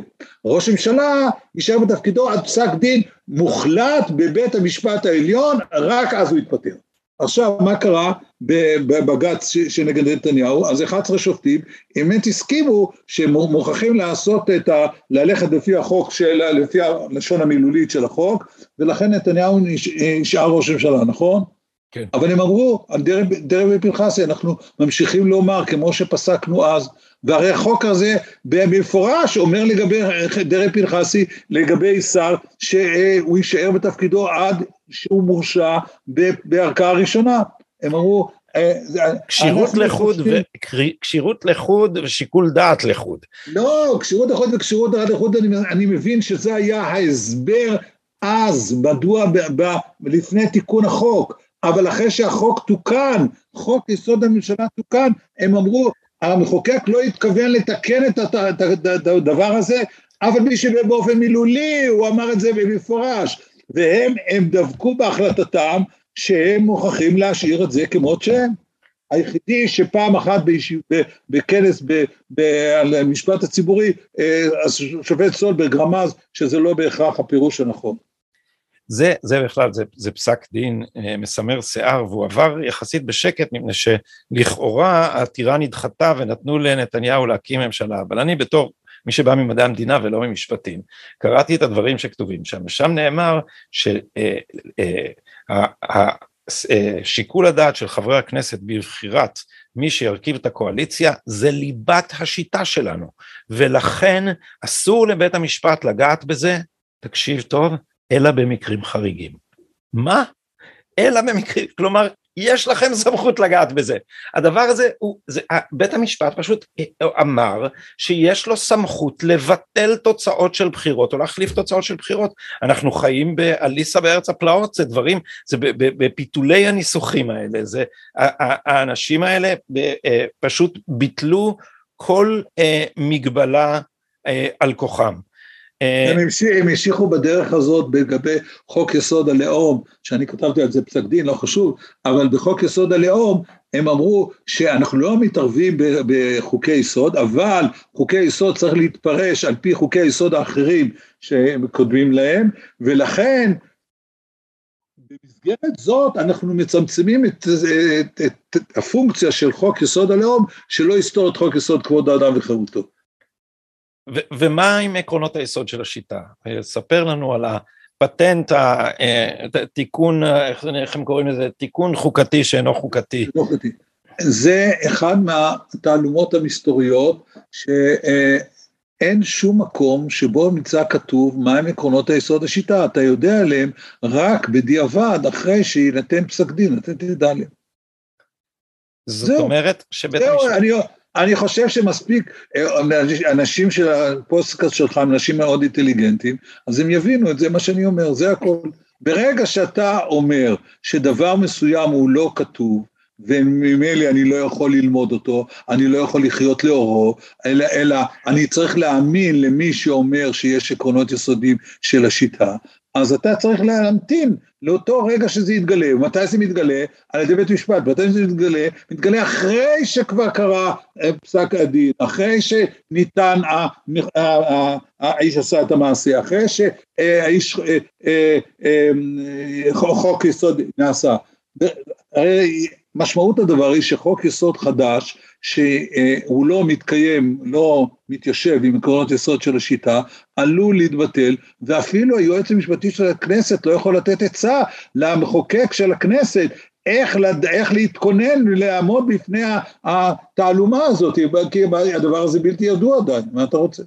B: ראש הממשלה יישאר בתפקידו עד פסק דין מוחלט בבית המשפט העליון, רק אז הוא יתפטר. עכשיו, מה קרה בבג"ץ שנגד נתניהו? אז 11 שופטים באמת הסכימו שהם מוכרחים לעשות את ה... ללכת לפי החוק של... לפי הלשון המילולית של החוק, ולכן נתניהו נשאר ראש הממשלה, נכון? כן. אבל הם אמרו, על דרעי ופנחסי, אנחנו ממשיכים לומר, כמו שפסקנו אז, והרי החוק הזה במפורש אומר לגבי דרעי פנחסי, לגבי שר, שהוא יישאר בתפקידו עד שהוא מורשע בערכאה ראשונה. הם אמרו,
A: אה, כשירות לחוד, כשירות לחוד ושיקול דעת לחוד.
B: לא, כשירות לחוד וכשירות דעת לחוד, אני, אני מבין שזה היה ההסבר אז, מדוע ב, ב, לפני תיקון החוק, אבל אחרי שהחוק תוקן, חוק יסוד הממשלה תוקן, הם אמרו, המחוקק לא התכוון לתקן את הדבר הזה, אבל מי שבאופן מילולי, הוא אמר את זה במפורש, והם הם דבקו בהחלטתם שהם מוכרחים להשאיר את זה כמות שהם. היחידי שפעם אחת בישיב, בכנס ב, ב, על המשפט הציבורי, אה, השופט סולברג רמז שזה לא בהכרח הפירוש הנכון.
A: זה, זה בכלל, זה, זה פסק דין אה, מסמר שיער והוא עבר יחסית בשקט מפני שלכאורה העתירה נדחתה ונתנו לנתניהו להקים ממשלה, אבל אני בתור מי שבא ממדעי המדינה ולא ממשפטים, קראתי את הדברים שכתובים שם, ושם נאמר ששיקול אה, אה, הדעת של חברי הכנסת בבחירת מי שירכיב את הקואליציה זה ליבת השיטה שלנו, ולכן אסור לבית המשפט לגעת בזה, תקשיב טוב, אלא במקרים חריגים. מה? אלא במקרים, כלומר, יש לכם סמכות לגעת בזה. הדבר הזה, הוא, זה, בית המשפט פשוט אמר שיש לו סמכות לבטל תוצאות של בחירות או להחליף תוצאות של בחירות. אנחנו חיים באליסה בארץ הפלאות, זה דברים, זה בפיתולי הניסוחים האלה, זה, האנשים האלה אה, פשוט ביטלו כל אה, מגבלה אה, על כוחם.
B: אה, הם, המשיכו בדרך הזאת לגבי חוק יסוד הלאום, שאני כתבתי על זה פסק דין, לא חשוב, אבל בחוק יסוד הלאום הם אמרו שאנחנו לא מתערבים בחוקי יסוד, אבל חוקי יסוד צריך להתפרש על פי חוקי היסוד האחרים שהם קודמים להם, ולכן במסגרת זאת אנחנו מצמצמים את, את, את, את הפונקציה של חוק יסוד הלאום, שלא יסתור את חוק יסוד כבוד האדם וחירותו.
A: ומה עם עקרונות היסוד של השיטה? ספר לנו על הפטנט, התיקון, איך הם קוראים לזה? תיקון חוקתי שאינו חוקתי. לא חוקתי.
B: זה אחד מהתעלומות המסתוריות שאין שום מקום שבו נמצא כתוב מהם עקרונות היסוד השיטה, אתה יודע עליהם רק בדיעבד אחרי שיינתן פסק דין, אתה תדע עליהם.
A: זאת אומרת שבית המשפט...
B: אני חושב שמספיק אה, אנשים של הפודקאסט שלך הם אנשים מאוד אינטליגנטים, אז הם יבינו את זה, מה שאני אומר, זה הכל. ברגע שאתה אומר שדבר מסוים הוא לא כתוב, וממילא אני לא יכול ללמוד אותו, אני לא יכול לחיות לאורו, אלא, אלא אני צריך להאמין למי שאומר שיש עקרונות יסודיים של השיטה, אז אתה צריך להמתין לאותו רגע שזה יתגלה. ומתי זה מתגלה? על ידי בית משפט. מתי זה מתגלה? מתגלה אחרי שכבר קרה אה, פסק הדין, אחרי שניתן, האיש עשה את המעשה, אחרי שהאיש, אה, אה, חוק יסוד נעשה. הרי משמעות הדבר היא שחוק יסוד חדש, שהוא לא מתקיים, לא מתיישב עם עקרונות יסוד של השיטה, עלול להתבטל, ואפילו היועץ המשפטי של הכנסת לא יכול לתת עצה למחוקק של הכנסת איך, לד... איך להתכונן ולעמוד בפני התעלומה הזאת, כי הדבר הזה בלתי ידוע עדיין, מה אתה רוצה?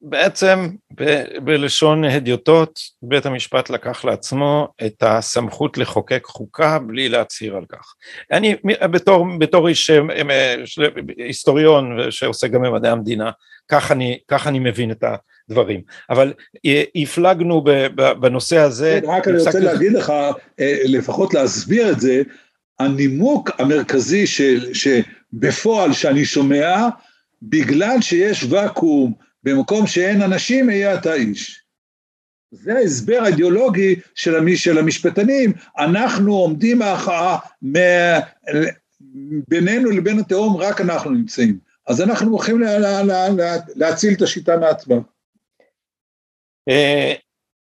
A: בעצם ב- בלשון הדיוטות בית המשפט לקח לעצמו את הסמכות לחוקק חוקה בלי להצהיר על כך. אני בתור, בתור איש היסטוריון שעושה גם במדעי המדינה כך אני, כך אני מבין את הדברים אבל הפלגנו בנושא הזה.
B: רק אני רוצה להגיד לך אה, לפחות להסביר את זה הנימוק המרכזי של, שבפועל שאני שומע בגלל שיש ואקום במקום שאין אנשים, היה אתה איש. זה ההסבר האידיאולוגי של, המשפטנים, אנחנו עומדים מאחר, בינינו לבין התהום רק אנחנו נמצאים. אז אנחנו הולכים לה, לה, לה, לה, להציל את השיטה מעצמה.
A: אה,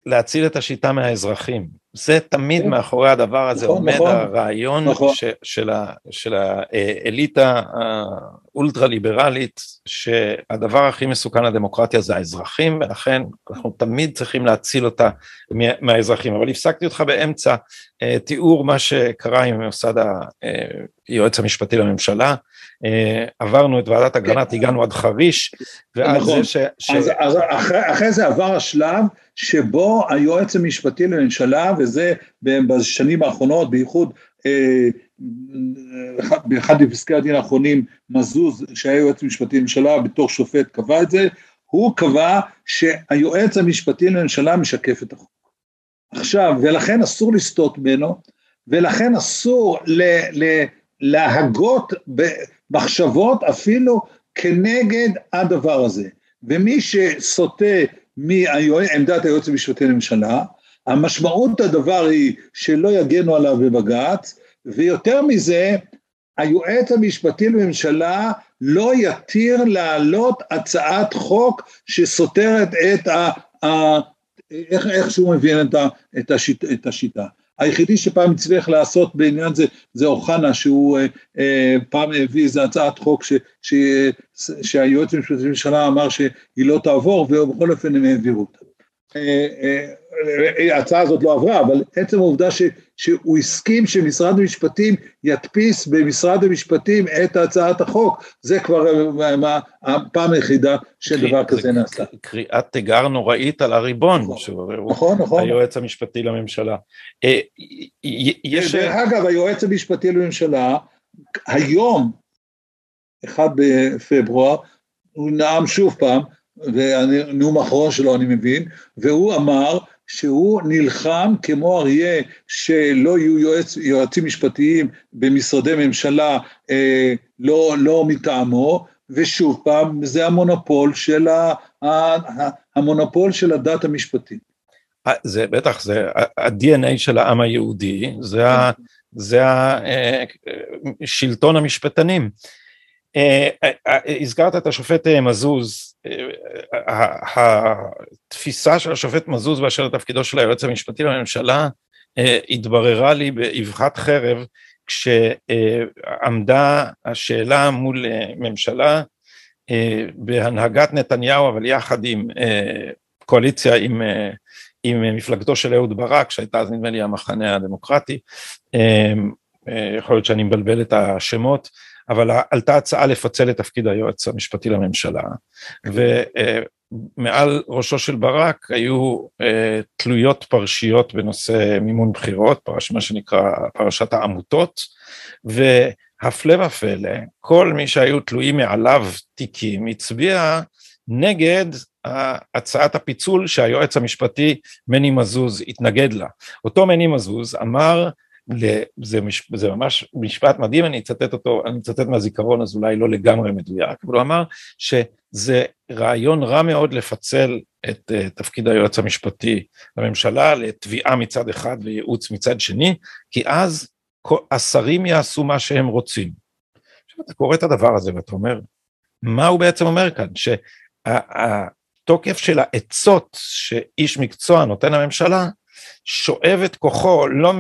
A: להציל את השיטה מהאזרחים. זה תמיד כן. מאחורי הדבר הזה נכון, עומד נכון, הרעיון נכון. ש, של, ה, של האליטה האולטרה ליברלית שהדבר הכי מסוכן לדמוקרטיה זה האזרחים ולכן אנחנו תמיד צריכים להציל אותה מהאזרחים אבל הפסקתי אותך באמצע אה, תיאור מה שקרה עם מוסד היועץ המשפטי לממשלה אה, עברנו את ועדת אגרנט כן. הגענו עד חריש
B: ועד נכון. זה ש... ש... אז, אז אחרי, אחרי זה עבר השלב שבו היועץ המשפטי לממשלה, וזה בשנים האחרונות, בייחוד אה, באחד מפסקי הדין האחרונים, מזוז, שהיה יועץ משפטי לממשלה, בתור שופט קבע את זה, הוא קבע שהיועץ המשפטי לממשלה משקף את החוק. עכשיו, ולכן אסור לסטות ממנו, ולכן אסור ל, ל, להגות במחשבות אפילו כנגד הדבר הזה. ומי שסוטה מעמדת היועץ המשפטי לממשלה, המשמעות הדבר היא שלא יגנו עליו בבג"ץ, ויותר מזה, היועץ המשפטי לממשלה לא יתיר להעלות הצעת חוק שסותרת את ה... ה איך, איך שהוא מבין את, ה, את, השיט, את השיטה. היחידי שפעם הצליח לעשות בעניין זה, זה אוחנה, שהוא אה, אה, פעם הביא איזה הצעת חוק ש, ש, שהיועץ המשפטי לממשלה אמר שהיא לא תעבור, ובכל אופן הם העבירו אותה. אה, אה, ההצעה הזאת לא עברה, אבל עצם העובדה ש, שהוא הסכים שמשרד המשפטים ידפיס במשרד המשפטים את הצעת החוק, זה כבר הפעם היחידה שדבר כזה נעשה.
A: קריאת תיגר נוראית על הריבון,
B: נכון, נכון, נכון.
A: היועץ המשפטי לממשלה.
B: אה. דרך אגב, היועץ המשפטי לממשלה, היום, אחד בפברואר, הוא נאם שוב פעם, והנאום האחרון שלו אני מבין, והוא אמר שהוא נלחם כמו אריה שלא יהיו יועץ, יועצים משפטיים במשרדי ממשלה אה, לא, לא מטעמו, ושוב פעם, זה המונופול של, ה, ה, המונופול של הדת המשפטית.
A: אה, זה בטח, זה ה-DNA של העם היהודי, זה, ה, זה השלטון אה, המשפטנים. אה, הזכרת את השופט מזוז, התפיסה של השופט מזוז באשר לתפקידו של היועץ המשפטי לממשלה אה, התבררה לי באבחת חרב כשעמדה השאלה מול אה, ממשלה אה, בהנהגת נתניהו אבל יחד עם קואליציה עם, עם מפלגתו של אהוד ברק שהייתה אז נדמה לי המחנה הדמוקרטי. יכול להיות שאני מבלבל את השמות אבל עלתה הצעה לפצל את תפקיד היועץ המשפטי לממשלה, ומעל ראשו של ברק היו אה, תלויות פרשיות בנושא מימון בחירות, פרש, מה שנקרא פרשת העמותות, והפלא ופלא, כל מי שהיו תלויים מעליו תיקים הצביע נגד הצעת הפיצול שהיועץ המשפטי מני מזוז התנגד לה. אותו מני מזוז אמר זה, מש, זה ממש משפט מדהים, אני אצטט אותו, אני אצטט מהזיכרון אז אולי לא לגמרי מדויק, אבל הוא אמר שזה רעיון רע מאוד לפצל את uh, תפקיד היועץ המשפטי לממשלה לתביעה מצד אחד וייעוץ מצד שני, כי אז השרים יעשו מה שהם רוצים. עכשיו אתה קורא את הדבר הזה ואתה אומר, מה הוא בעצם אומר כאן? שהתוקף של העצות שאיש מקצוע נותן לממשלה שואב את כוחו לא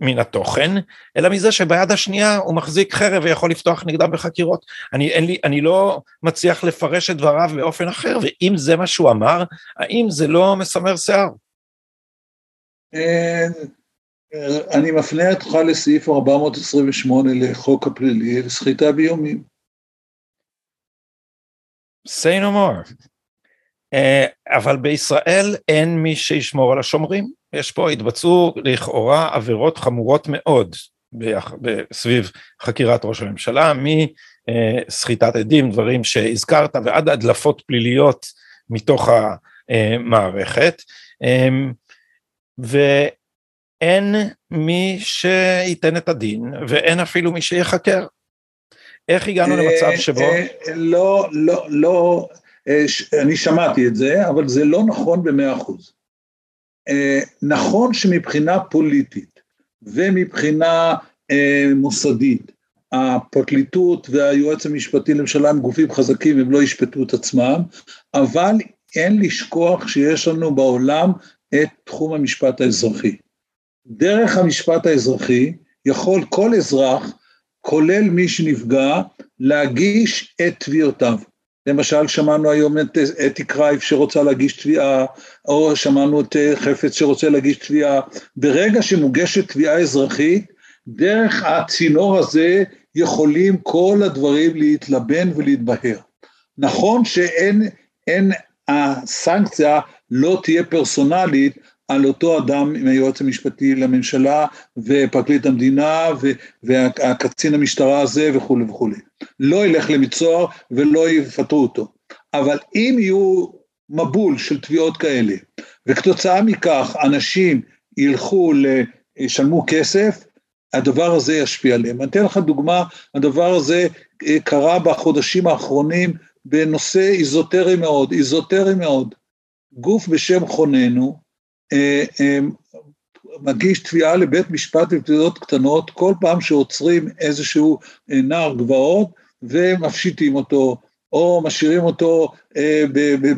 A: מן התוכן, אלא מזה שביד השנייה הוא מחזיק חרב ויכול לפתוח נגדם בחקירות. אני, אין לי, אני לא מצליח לפרש את דבריו באופן אחר, ואם זה מה שהוא אמר, האם זה לא מסמר שיער?
B: אה, אני מפנה אותך לסעיף 428 לחוק הפלילי, לסחיטה באיומים.
A: say no more. אה, אבל בישראל אין מי שישמור על השומרים. יש פה, התבצעו לכאורה עבירות חמורות מאוד סביב חקירת ראש הממשלה, מסחיטת עדים, דברים שהזכרת, ועד הדלפות פליליות מתוך המערכת. אמ, ואין מי שייתן את הדין, ואין אפילו מי שיחקר. איך הגענו למצב אה, שבו... אה,
B: לא, לא, לא, אני שמעתי את זה, אבל זה לא נכון במאה אחוז. אה, נכון שמבחינה פוליטית ומבחינה אה, מוסדית, הפרקליטות והיועץ המשפטי לממשלה הם גופים חזקים, הם לא ישפטו את עצמם, אבל אין לשכוח שיש לנו בעולם את תחום המשפט האזרחי. דרך המשפט האזרחי יכול כל אזרח, כולל מי שנפגע, להגיש את תביעותיו. למשל, שמענו היום את אתי קרייף שרוצה להגיש תביעה, או שמענו את חפץ שרוצה להגיש תביעה. ברגע שמוגשת תביעה אזרחית, דרך הצינור הזה יכולים כל הדברים להתלבן ולהתבהר. נכון שאין אין, הסנקציה לא תהיה פרסונלית על אותו אדם עם היועץ המשפטי לממשלה ופרקליט המדינה והקצין המשטרה הזה וכולי וכולי. לא ילך למצואר ולא יפטרו אותו. אבל אם יהיו מבול של תביעות כאלה, וכתוצאה מכך אנשים ילכו, ישלמו כסף, הדבר הזה ישפיע עליהם. אני אתן לך דוגמה, הדבר הזה אה, קרה בחודשים האחרונים בנושא איזוטרי מאוד, איזוטרי מאוד. גוף בשם חוננו מגיש תביעה לבית משפט לתביעות קטנות כל פעם שעוצרים איזשהו נער גבעות ומפשיטים אותו, או משאירים אותו אה,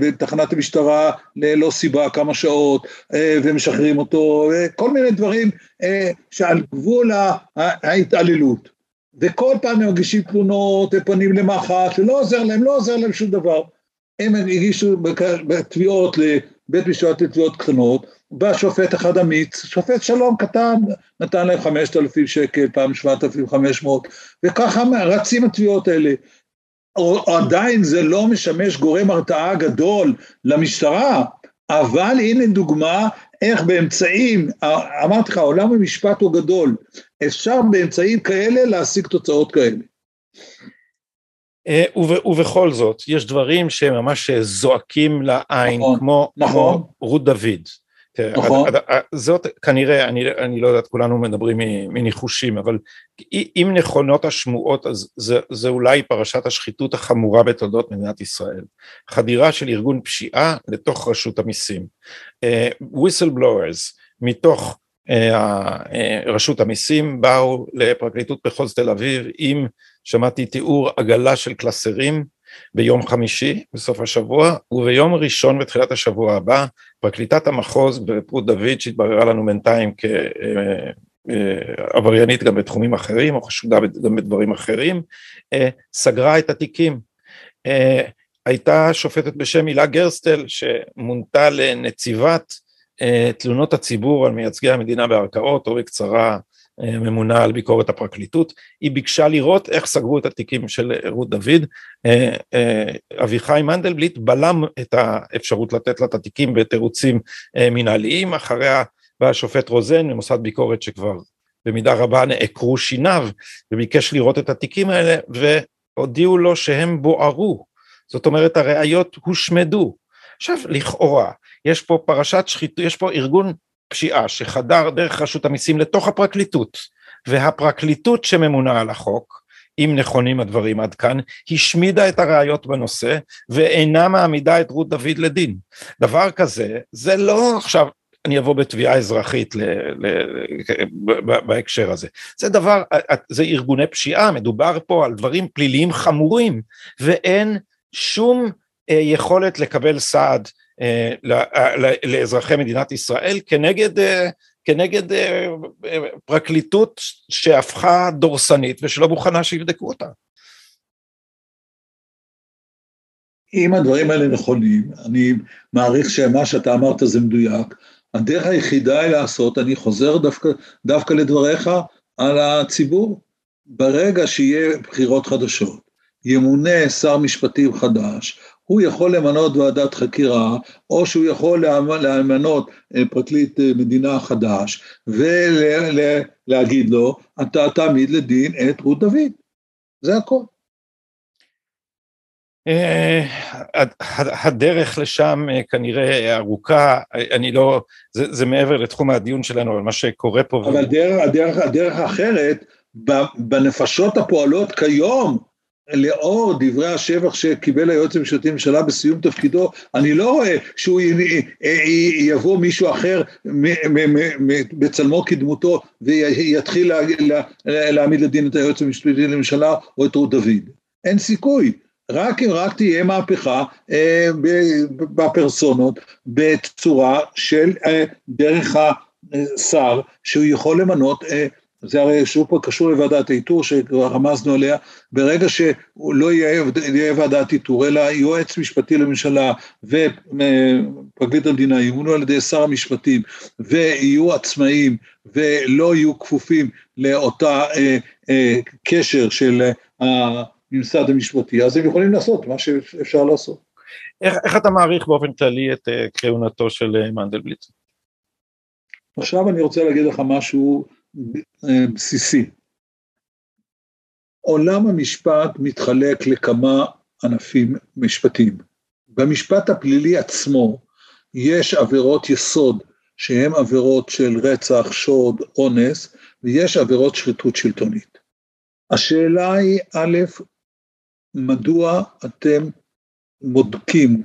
B: בתחנת המשטרה ללא סיבה כמה שעות, אה, ומשחררים אותו, אה, כל מיני דברים אה, שעל גבול ההתעללות. וכל פעם הם מגישים תלונות, פונים למח"ש, ולא עוזר להם, לא עוזר להם שום דבר. הם הגישו בתביעות לבית משפט לתביעות קטנות, בא שופט אחד אמיץ, שופט שלום קטן, נתן להם 5,000 שקל, פעם 7,500, וככה רצים התביעות האלה. או, עדיין זה לא משמש גורם הרתעה גדול למשטרה, אבל הנה דוגמה איך באמצעים, אמרתי לך, עולם המשפט הוא גדול, אפשר באמצעים כאלה להשיג תוצאות כאלה.
A: אה, ובכל זאת, יש דברים שממש זועקים לעין, נכון, כמו, נכון. כמו רות דוד. נכון. זאת כנראה, אני, אני לא יודעת, כולנו מדברים מניחושים, אבל אם נכונות השמועות, אז זה, זה אולי פרשת השחיתות החמורה בתולדות מדינת ישראל. חדירה של ארגון פשיעה לתוך רשות המיסים. whistleblowers uh, מתוך רשות המיסים באו לפרקליטות מחוז תל אביב עם, שמעתי תיאור עגלה של קלסרים, ביום חמישי בסוף השבוע, וביום ראשון בתחילת השבוע הבא, פרקליטת המחוז רות דוד, שהתבררה לנו בינתיים כעבריינית גם בתחומים אחרים, או חשודה גם בדברים אחרים, אה, סגרה את התיקים. אה, הייתה שופטת בשם הילה גרסטל, שמונתה לנציבת אה, תלונות הציבור על מייצגי המדינה בערכאות, או בקצרה ממונה על ביקורת הפרקליטות, היא ביקשה לראות איך סגרו את התיקים של רות דוד, אה, אה, אביחי מנדלבליט בלם את האפשרות לתת לה את התיקים בתירוצים אה, מנהליים, אחריה בא השופט רוזן ממוסד ביקורת שכבר במידה רבה נעקרו שיניו וביקש לראות את התיקים האלה והודיעו לו שהם בוערו, זאת אומרת הראיות הושמדו. עכשיו לכאורה יש פה פרשת שחיתות, יש פה ארגון פשיעה שחדר דרך רשות המיסים לתוך הפרקליטות, והפרקליטות שממונה על החוק, אם נכונים הדברים עד כאן, השמידה את הראיות בנושא ואינה מעמידה את רות דוד לדין. דבר כזה, זה לא עכשיו אני אבוא בתביעה אזרחית ל, ל, ל, בהקשר הזה. זה דבר, זה ארגוני פשיעה, מדובר פה על דברים פליליים חמורים, ואין שום אה, יכולת לקבל סעד לאזרחי מדינת ישראל כנגד, אה, כנגד פרקליטות שהפכה דורסנית ושלא מוכנה שיבדקו אותה.
B: אם הדברים האלה נכונים, אני מעריך שמה שאתה אמרת זה מדויק, הדרך היחידה היא לעשות, אני חוזר דווקא, דווקא לדבריך על הציבור, ברגע שיהיה בחירות חדשות, ימונה שר משפטים חדש, הוא יכול למנות ועדת חקירה, או שהוא יכול למנות אה, פרקליט אה, מדינה חדש, ולהגיד לו, אתה תעמיד לדין את רות דוד. זה הכל.
A: אה, הדרך לשם כנראה ארוכה, אני לא, זה, זה מעבר לתחום הדיון שלנו, אבל מה שקורה פה...
B: אבל הדרך, הדרך, הדרך האחרת, בנפשות הפועלות כיום, לאור דברי השבח שקיבל היועץ המשפטי לממשלה בסיום תפקידו, אני לא רואה שהוא יבוא מישהו אחר בצלמו כדמותו ויתחיל להעמיד לדין את היועץ המשפטי לממשלה או את רות דוד. אין סיכוי. רק אם רק תהיה מהפכה אה, בפרסונות בצורה של אה, דרך השר שהוא יכול למנות אה, זה הרי שוב פה קשור לוועדת האיתור שכבר רמזנו עליה, ברגע שהוא לא יהיה, יהיה ועדת איתור, אלא יועץ משפטי לממשלה ופרקליט המדינה ימונו על ידי שר המשפטים ויהיו עצמאים ולא יהיו כפופים לאותה אה, אה, קשר של הממסד המשפטי, אז הם יכולים לעשות מה שאפשר לעשות.
A: איך, איך אתה מעריך באופן כללי את אה, כהונתו של אה, מנדלבליט?
B: עכשיו אני רוצה להגיד לך משהו בסיסי. עולם המשפט מתחלק לכמה ענפים משפטיים. במשפט הפלילי עצמו יש עבירות יסוד שהן עבירות של רצח, שוד, אונס, ויש עבירות שחיתות שלטונית. השאלה היא, א', מדוע אתם בודקים,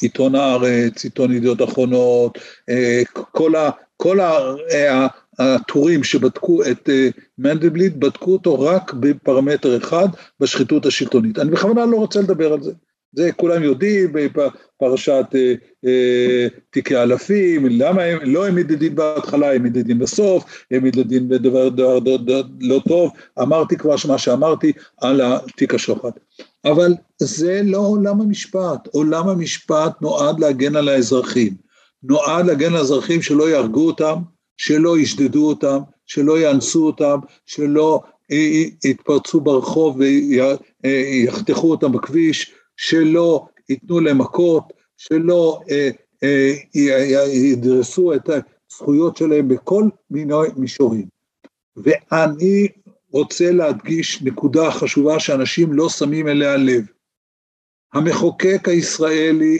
B: עיתון הארץ, עיתון ידיעות אחרונות, אה, כל, ה, כל אה, הטורים שבדקו את אה, מנדלבליט, בדקו אותו רק בפרמטר אחד, בשחיתות השלטונית. אני בכוונה לא רוצה לדבר על זה. זה כולם יודעים בפרשת אה, אה, תיקי אלפים, למה הם לא העמיד לדין בהתחלה, העמיד לדין בסוף, העמיד לדין בדבר דבר, דבר, דבר, לא טוב, אמרתי כבר מה שאמרתי על התיק השוחד. אבל זה לא עולם המשפט, עולם המשפט נועד להגן על האזרחים, נועד להגן על האזרחים שלא יהרגו אותם, שלא ישדדו אותם, שלא יאנסו אותם, שלא יתפרצו ברחוב ויחתכו אותם בכביש, שלא ייתנו להם מכות, שלא אה, אה, ידרסו את הזכויות שלהם בכל מיני מישורים. ואני רוצה להדגיש נקודה חשובה שאנשים לא שמים אליה לב. המחוקק הישראלי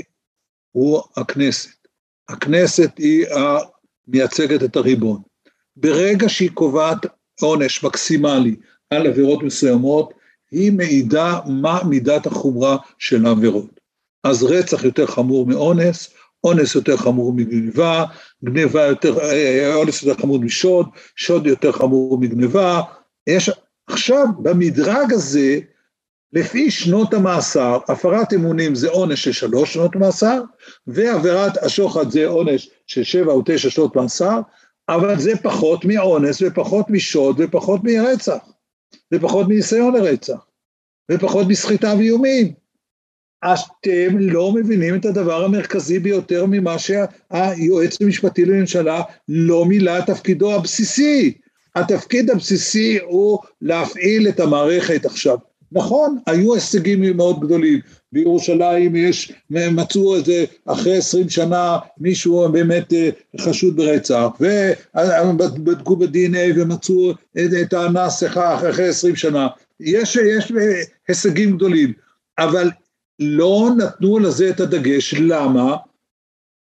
B: הוא הכנסת. הכנסת היא מייצגת את הריבון. ברגע שהיא קובעת עונש מקסימלי על עבירות מסוימות, היא מעידה מה מידת החומרה של העבירות. אז רצח יותר חמור מאונס, אונס יותר חמור מגניבה, גניבה יותר, אה, אונס יותר חמור משוד, שוד יותר חמור מגניבה. יש, עכשיו, במדרג הזה, לפי שנות המאסר, הפרת אמונים זה עונש של שלוש שנות מאסר, ועבירת השוחד זה עונש של שבע או תשע שנות מאסר, אבל זה פחות מאונס ופחות משוד ופחות מרצח, ופחות מניסיון לרצח, ופחות מסחיטה ואיומים. אתם לא מבינים את הדבר המרכזי ביותר ממה שהיועץ המשפטי לממשלה לא מילא את תפקידו הבסיסי. התפקיד הבסיסי הוא להפעיל את המערכת עכשיו. נכון, היו הישגים מאוד גדולים, בירושלים יש, מצאו איזה, אחרי עשרים שנה מישהו באמת אה, חשוד ברצח, ובדקו ב-DNA ומצאו את האנס אחרי עשרים שנה, יש, יש אה, הישגים גדולים, אבל לא נתנו לזה את הדגש, למה?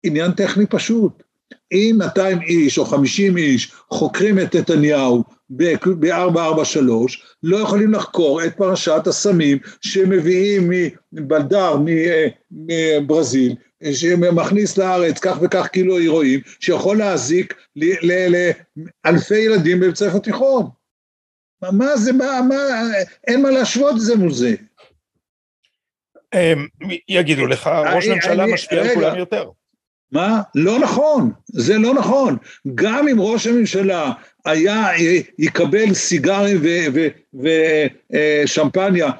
B: עניין טכני פשוט. אם 200 איש או 50 איש חוקרים את נתניהו ב-443, לא יכולים לחקור את פרשת הסמים שמביאים מבלדר, מברזיל, שמכניס לארץ כך וכך קילו הירואין, שיכול להזיק לאלפי ילדים בבית ספר תיכון. מה זה, מה, מה, אין מה להשוות זה מול זה.
A: יגידו לך, ראש ממשלה משפיע על כולם יותר.
B: מה? לא נכון, זה לא נכון. גם אם ראש הממשלה היה, יקבל סיגרים ושמפניה, אה,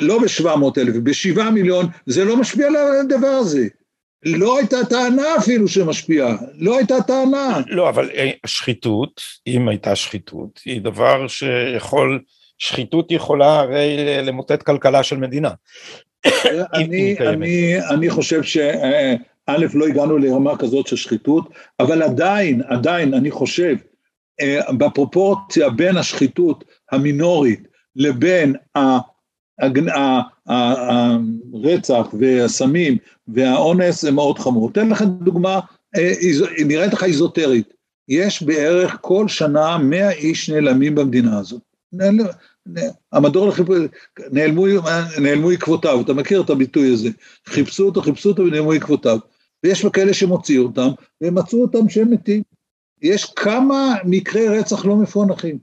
B: לא ב-700 אלף, ב-7 מיליון, זה לא משפיע על הדבר הזה. לא הייתה טענה אפילו שמשפיעה, לא הייתה טענה.
A: לא, אבל אה, שחיתות, אם הייתה שחיתות, היא דבר שיכול, שחיתות יכולה הרי למוטט כלכלה של מדינה.
B: אני, אני, אני חושב ש... א', לא הגענו לרמה כזאת של שחיתות, אבל עדיין, עדיין, אני חושב, אה, בפרופורציה בין השחיתות המינורית לבין הרצח והסמים והאונס זה מאוד חמור. אתן לכם דוגמה, אה, נראית לך איזוטרית, יש בערך כל שנה 100 איש נעלמים במדינה הזאת. המדור לחיפוש, נעלמו עקבותיו, אתה מכיר את הביטוי הזה, חיפשו אותו, חיפשו אותו ונעלמו עקבותיו. ויש כאלה שמוציאו אותם, והם מצאו אותם שהם מתים. יש כמה מקרי רצח לא מפוענחים.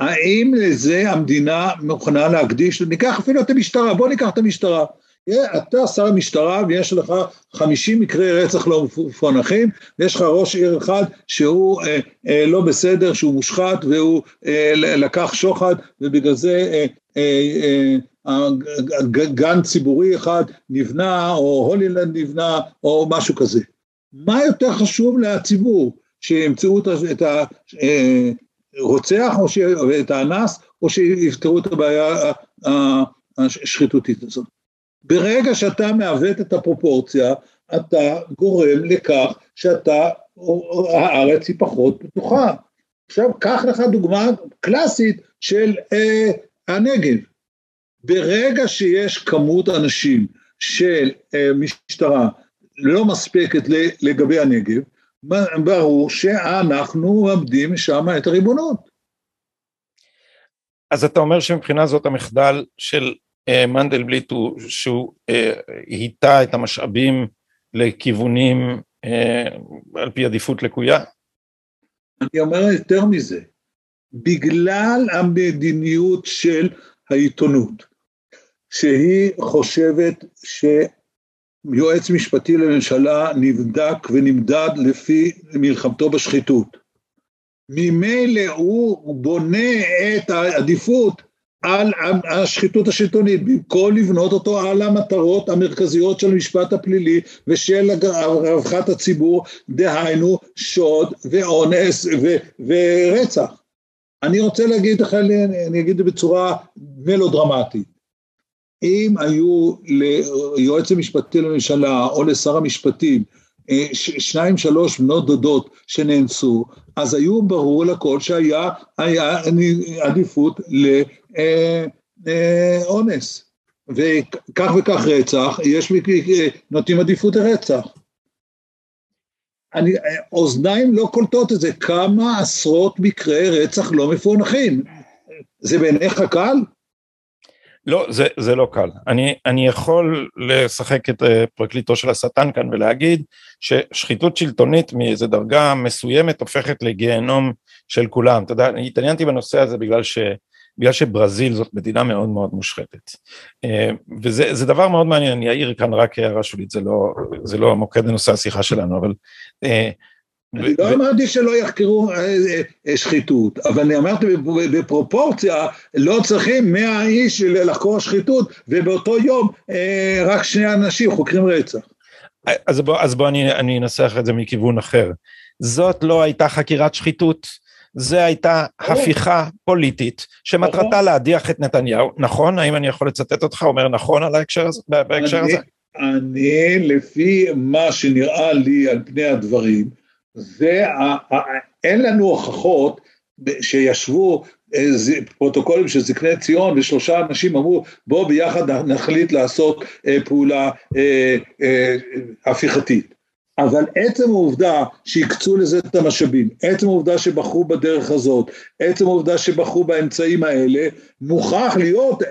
B: האם לזה המדינה מוכנה להקדיש, ניקח אפילו את המשטרה, בוא ניקח את המשטרה. אתה שר המשטרה ויש לך 50 מקרי רצח לא מפוענחים, ויש לך ראש עיר אחד שהוא אה, אה, לא בסדר, שהוא מושחת והוא אה, לקח שוחד ובגלל זה אה, אה, אה, גן ציבורי אחד נבנה או הולילנד נבנה או משהו כזה. מה יותר חשוב לציבור, שימצאו את הרוצח או את האנס או שיפתרו את הבעיה השחיתותית הזאת. ברגע שאתה מעוות את הפרופורציה, אתה גורם לכך שאתה, הארץ היא פחות פתוחה. עכשיו, קח לך דוגמה קלאסית של אה, הנגב. ברגע שיש כמות אנשים של אה, משטרה לא מספקת לגבי הנגב, ברור שאנחנו מאבדים שם את הריבונות.
A: אז אתה אומר שמבחינה זאת המחדל של אה, מנדלבליט הוא שהוא היטה אה, את המשאבים לכיוונים על פי עדיפות לקויה?
B: אני אומר יותר מזה, בגלל המדיניות של העיתונות, שהיא חושבת שיועץ משפטי לממשלה נבדק ונמדד לפי מלחמתו בשחיתות. ממילא הוא בונה את העדיפות על השחיתות השלטונית, במקום לבנות אותו על המטרות המרכזיות של המשפט הפלילי ושל רווחת הציבור, דהיינו שוד ואונס ו- ורצח. אני רוצה להגיד לך, אני אגיד את זה בצורה מלודרמטית. אם היו ליועץ המשפטי לממשלה או לשר המשפטים אה, שניים שלוש בנות דודות שנאנסו, אז היו ברור לכל שהיה עדיפות לאונס. וכך וכך רצח, יש נותנים עדיפות לרצח. אני, אוזניים לא קולטות את זה, כמה עשרות מקרי רצח לא מפוענחים. זה בעיניך קל?
A: לא, זה, זה לא קל. אני, אני יכול לשחק את אה, פרקליטו של השטן כאן ולהגיד ששחיתות שלטונית מאיזה דרגה מסוימת הופכת לגיהנום של כולם. אתה יודע, אני התעניינתי בנושא הזה בגלל, ש, בגלל שברזיל זאת מדינה מאוד מאוד מושחתת. אה, וזה דבר מאוד מעניין, אני אעיר כאן רק הערה שולית, זה לא, זה לא המוקד לנושא השיחה שלנו, אבל אה,
B: אני לא אמרתי שלא יחקרו אה, אה, שחיתות, אבל אני אמרתי בפרופורציה, לא צריכים מאה איש לחקור שחיתות, ובאותו יום אה, רק שני אנשים חוקרים רצח.
A: אז בוא, אז בוא אני, אני אנסח את זה מכיוון אחר. זאת לא הייתה חקירת שחיתות, זה הייתה הפיכה פוליטית שמטרתה נכון. להדיח את נתניהו, נכון? האם אני יכול לצטט אותך אומר נכון על ההקשר הזה, בהקשר הזה?
B: אני, לפי מה שנראה לי על פני הדברים, זה, אין לנו הוכחות שישבו פרוטוקולים של זקני ציון ושלושה אנשים אמרו בואו ביחד נחליט לעשות אה, פעולה אה, אה, הפיכתית. אבל עצם העובדה שהקצו לזה את המשאבים, עצם העובדה שבחרו בדרך הזאת, עצם העובדה שבחרו באמצעים האלה, מוכרח להיות,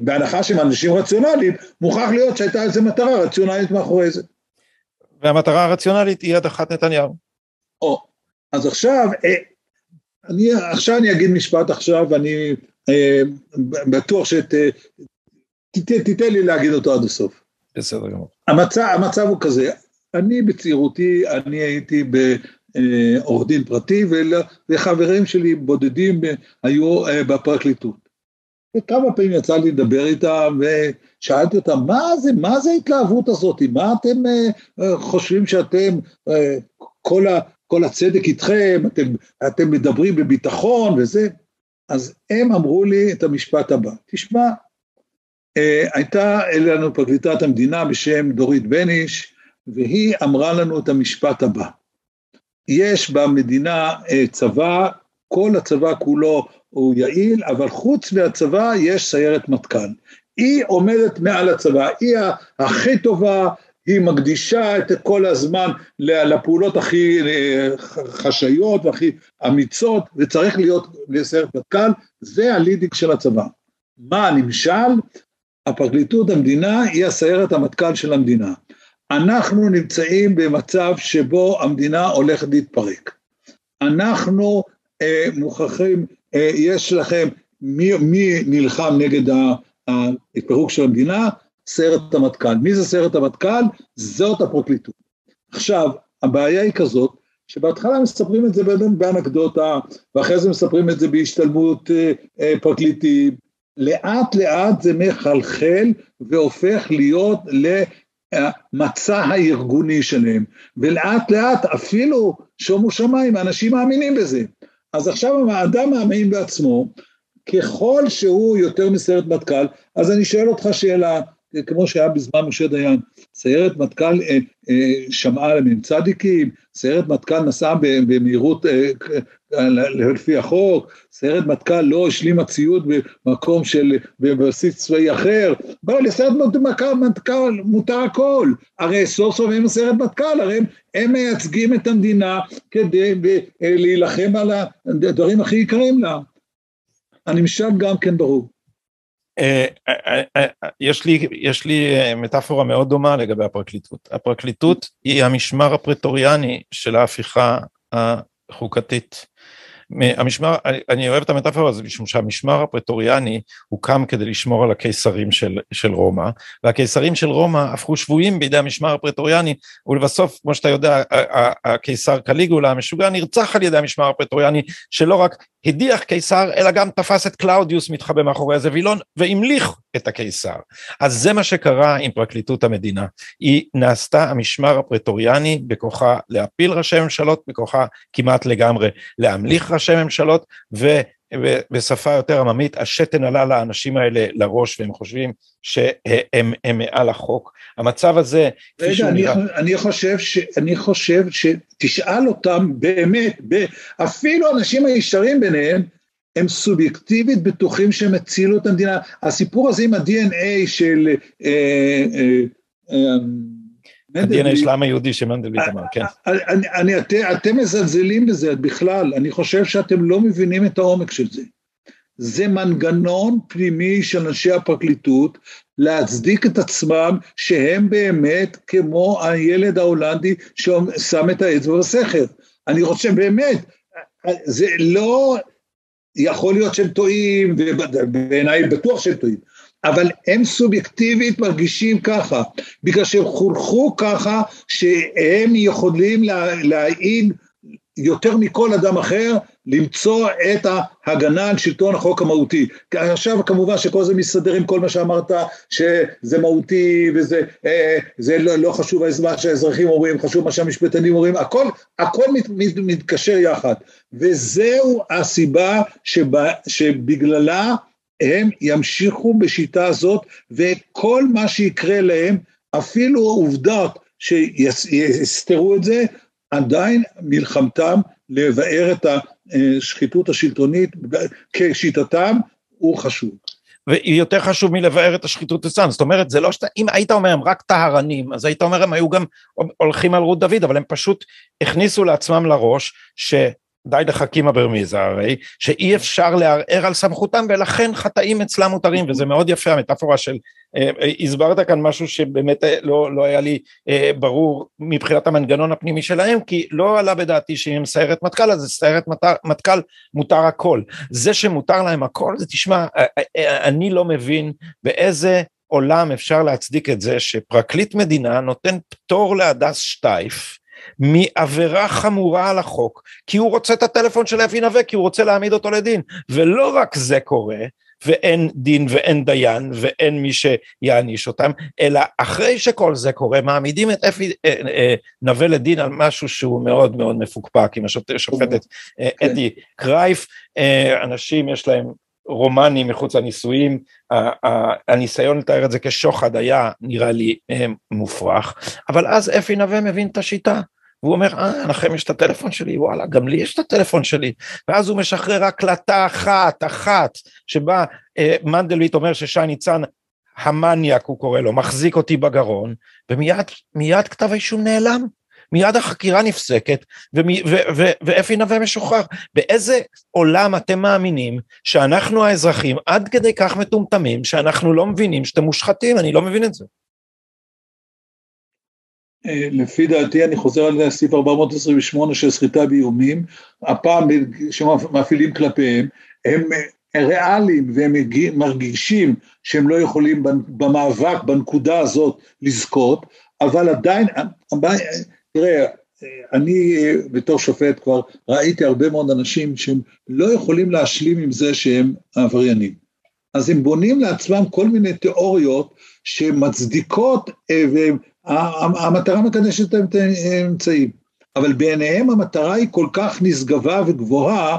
B: בהנחה שהם אנשים רציונליים, מוכרח להיות שהייתה איזו מטרה רציונלית מאחורי זה.
A: והמטרה הרציונלית היא הדחת נתניהו.
B: או, אז עכשיו, אה, אני, עכשיו אני אגיד משפט עכשיו, ואני אה, בטוח שתיתן שת, לי להגיד אותו עד הסוף.
A: בסדר גמור.
B: המצב, המצב הוא כזה, אני בצעירותי, אני הייתי בעורך דין פרטי, וחברים שלי בודדים היו אה, בפרקליטות. וכמה פעמים יצא לי לדבר איתם, ושאלתי אותם, מה זה, מה זה ההתלהבות הזאת? מה אתם חושבים שאתם, כל, ה, כל הצדק איתכם, אתם, אתם מדברים בביטחון וזה, אז הם אמרו לי את המשפט הבא, תשמע, אה, הייתה לנו פרקליטת המדינה בשם דורית בניש, והיא אמרה לנו את המשפט הבא, יש במדינה אה, צבא, כל הצבא כולו הוא יעיל, אבל חוץ מהצבא יש סיירת מטכ"ל. היא עומדת מעל הצבא, היא הכי טובה, היא מקדישה את כל הזמן לפעולות הכי אה, חשאיות והכי אמיצות, וצריך להיות לסיירת מטכ"ל, זה הלידינג של הצבא. מה הנמשל? הפרקליטות המדינה היא הסיירת המטכ"ל של המדינה. אנחנו נמצאים במצב שבו המדינה הולכת להתפרק. אנחנו אה, מוכרחים יש לכם מי, מי נלחם נגד הפירוק של המדינה? סיירת המטכ"ל. מי זה סיירת המטכ"ל? זאת הפרקליטות. עכשיו, הבעיה היא כזאת, שבהתחלה מספרים את זה באנקדוטה, ואחרי זה מספרים את זה בהשתלמות אה, אה, פרקליטים. לאט לאט זה מחלחל והופך להיות למצע הארגוני שלהם, ולאט לאט אפילו, שומו שמיים, אנשים מאמינים בזה. אז עכשיו האדם מאמין בעצמו, ככל שהוא יותר מסיירת מטכ"ל, אז אני שואל אותך שאלה, כמו שהיה בזמן משה דיין, סיירת מטכ"ל אה, אה, שמעה למ"צדיקים, סיירת מטכ"ל נסעה במהירות אה, אה, לפי החוק, סיירת מטכ"ל לא השלימה ציוד במקום של, בבסיס צבאי אחר, בואו לסיירת מטכ"ל מותר הכל, הרי סוף סוף הם סיירת מטכ"ל, הרי הם, הם מייצגים את המדינה כדי אה, להילחם על הדברים הכי יקרים לה. הנמשל גם כן ברור.
A: אה, אה, אה, יש לי, יש לי מטאפורה מאוד דומה לגבי הפרקליטות. הפרקליטות היא המשמר הפרטוריאני של ההפיכה החוקתית. המשמר, אני אוהב את המטאפורה הזאת משום שהמשמר הפרטוריאני הוקם כדי לשמור על הקיסרים של, של רומא, והקיסרים של רומא הפכו שבויים בידי המשמר הפרטוריאני, ולבסוף, כמו שאתה יודע, הקיסר קליגולה המשוגע נרצח על ידי המשמר הפרטוריאני, שלא רק הדיח קיסר, אלא גם תפס את קלאודיוס מתחבא מאחורי איזה וילון, והמליך את הקיסר. אז זה מה שקרה עם פרקליטות המדינה. היא נעשתה המשמר הפרטוריאני בכוחה להפיל ראשי ממשלות, בכוחה כמעט לגמרי להמליך ראשי ממשלות, ובשפה יותר עממית, השתן עלה לאנשים האלה לראש והם חושבים שהם הם מעל החוק. המצב הזה,
B: רגע, אני, נראה... אני, חושב ש, אני חושב שתשאל אותם באמת, ב, אפילו האנשים הישרים ביניהם, הם סובייקטיבית בטוחים שהם הצילו את המדינה. הסיפור הזה עם ה-DNA של... אה, אה,
A: אה, ה-DNA של העם היהודי שמנדלבליט אמר, כן.
B: אתם מזלזלים בזה בכלל, אני חושב שאתם לא מבינים את העומק של זה. זה מנגנון פנימי של אנשי הפרקליטות להצדיק את עצמם שהם באמת כמו הילד ההולנדי ששם את האצבע בסכר. אני חושב באמת, זה לא, יכול להיות שהם טועים, ובעיניי בטוח שהם טועים, אבל הם סובייקטיבית מרגישים ככה, בגלל שהם חונכו ככה שהם יכולים להעיד יותר מכל אדם אחר למצוא את ההגנה על שלטון החוק המהותי. עכשיו כמובן שכל זה מסתדר עם כל מה שאמרת שזה מהותי וזה אה, זה לא, לא חשוב מה שהאזרחים אומרים, חשוב מה שהמשפטנים אומרים, הכל, הכל מת, מת, מתקשר יחד וזהו הסיבה שבה, שבגללה הם ימשיכו בשיטה הזאת וכל מה שיקרה להם, אפילו עובדות שיסתרו את זה, עדיין מלחמתם לבאר את השחיתות השלטונית כשיטתם הוא חשוב.
A: ויותר חשוב מלבאר את השחיתות אצלם, זאת אומרת זה לא שאתה, אם היית אומר הם רק טהרנים, אז היית אומר הם היו גם הולכים על רות דוד, אבל הם פשוט הכניסו לעצמם לראש ש... די לחכימה ברמיזה הרי, שאי אפשר לערער על סמכותם ולכן חטאים אצלם מותרים וזה מאוד יפה המטאפורה של, אה, אה, הסברת כאן משהו שבאמת אה, לא, לא היה לי ברור מבחינת המנגנון הפנימי שלהם כי לא עלה בדעתי שאם סיירת מטכ"ל אז סיירת מטכ"ל מותר הכל, זה שמותר להם הכל זה תשמע אני לא מבין באיזה עולם אפשר להצדיק את זה שפרקליט מדינה נותן פטור להדס שטייף מעבירה חמורה על החוק, כי הוא רוצה את הטלפון של אפי נווה, כי הוא רוצה להעמיד אותו לדין. ולא רק זה קורה, ואין דין ואין דיין ואין מי שיעניש אותם, אלא אחרי שכל זה קורה מעמידים את אפי אה, אה, נווה לדין על משהו שהוא מאוד מאוד מפוקפק עם השופטת אה, כן. אדי קרייף, אה, אנשים יש להם רומנים מחוץ לנישואים, הניסיון לתאר את זה כשוחד היה נראה לי אה, מופרך, אבל אז אפי נווה מבין את השיטה. והוא אומר, אה, לכם יש את הטלפון שלי, וואלה, גם לי יש את הטלפון שלי. ואז הוא משחרר הקלטה אחת, אחת, שבה אה, מנדלבליט אומר ששי ניצן, המניאק הוא קורא לו, מחזיק אותי בגרון, ומיד כתב האישום נעלם. מיד החקירה נפסקת ואפי נווה משוחרר. באיזה עולם אתם מאמינים שאנחנו האזרחים עד כדי כך מטומטמים שאנחנו לא מבינים שאתם מושחתים, אני לא מבין את זה.
B: אה, לפי דעתי אני חוזר על סעיף 428 של סחיטה באיומים, הפעם שמפעילים כלפיהם, הם ריאליים והם מרגישים שהם לא יכולים במאבק בנקודה הזאת לזכות, אבל עדיין, תראה, אני בתור שופט כבר ראיתי הרבה מאוד אנשים שהם לא יכולים להשלים עם זה שהם עבריינים. אז הם בונים לעצמם כל מיני תיאוריות שמצדיקות, והמטרה מקדשת את האמצעים. אבל בעיניהם המטרה היא כל כך נשגבה וגבוהה,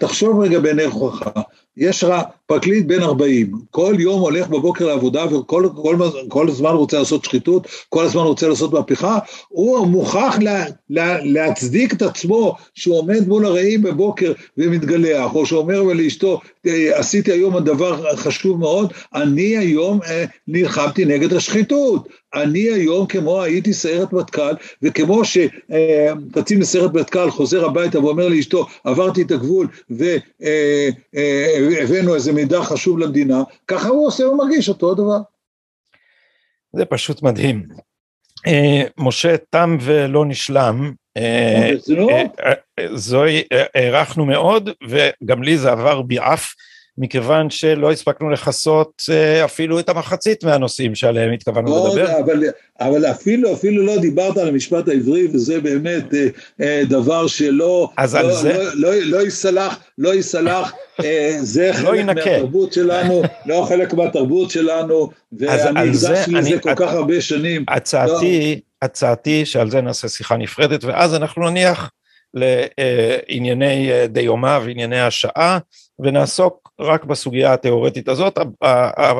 B: תחשוב רגע בעיני רוחך, יש לך פרקליט בן 40, כל יום הולך בבוקר לעבודה וכל כל, כל הזמן רוצה לעשות שחיתות, כל הזמן רוצה לעשות מהפכה, הוא מוכרח לה, לה, להצדיק את עצמו שהוא עומד מול הרעים בבוקר ומתגלח, או שאומר לאשתו, עשיתי היום דבר חשוב מאוד, אני היום אה, נלחמתי נגד השחיתות, אני היום כמו הייתי סיירת מטכ"ל, וכמו שקצין בסיירת מטכ"ל חוזר הביתה ואומר לאשתו, עברתי את הגבול והבאנו איזה מידע חשוב למדינה, ככה הוא עושה ומרגיש אותו דבר.
A: זה פשוט מדהים. משה, תם ולא נשלם. זוהי, הערכנו מאוד, וגם לי זה עבר ביעף. מכיוון שלא הספקנו לכסות אה, אפילו את המחצית מהנושאים שעליהם התכוונו לא, לדבר.
B: אבל, אבל אפילו, אפילו לא דיברת על המשפט העברי, וזה באמת אה, אה, דבר שלא,
A: אז לא, על זה...
B: לא, לא, לא יסלח, לא יסלח, זה לא חלק ינקה. מהתרבות שלנו, לא חלק מהתרבות שלנו, ואני הקדשתי לזה כל כך הרבה שנים.
A: הצעתי, לא... הצעתי שעל זה נעשה שיחה נפרדת, ואז אנחנו נניח לענייני דיומא וענייני השעה, ונעסוק רק בסוגיה התיאורטית הזאת.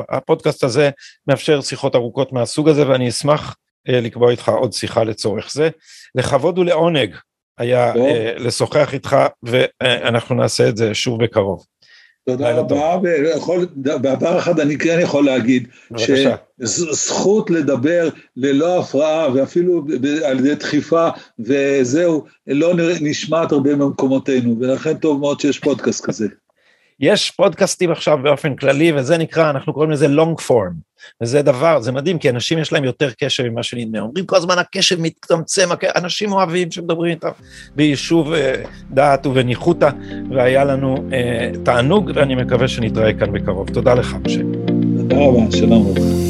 A: הפודקאסט הזה מאפשר שיחות ארוכות מהסוג הזה, ואני אשמח אה, לקבוע איתך עוד שיחה לצורך זה. לכבוד ולעונג היה אה, לשוחח איתך, ואנחנו נעשה את זה שוב בקרוב.
B: תודה רבה, ובעבר אחד אני כן יכול להגיד, שזכות לדבר ללא הפרעה ואפילו על ידי דחיפה וזהו, לא נשמעת הרבה במקומותינו, ולכן טוב מאוד שיש פודקאסט כזה.
A: יש פודקאסטים עכשיו באופן כללי, וזה נקרא, אנחנו קוראים לזה long form, וזה דבר, זה מדהים, כי אנשים יש להם יותר קשב ממה שנדמה. אומרים כל הזמן הקשב מתקמצם, אנשים אוהבים שמדברים איתם ביישוב אה, דעת ובניחותא, והיה לנו אה, תענוג, ואני מקווה שנתראה כאן בקרוב. תודה לך, משה.
B: תודה רבה, שלום רב.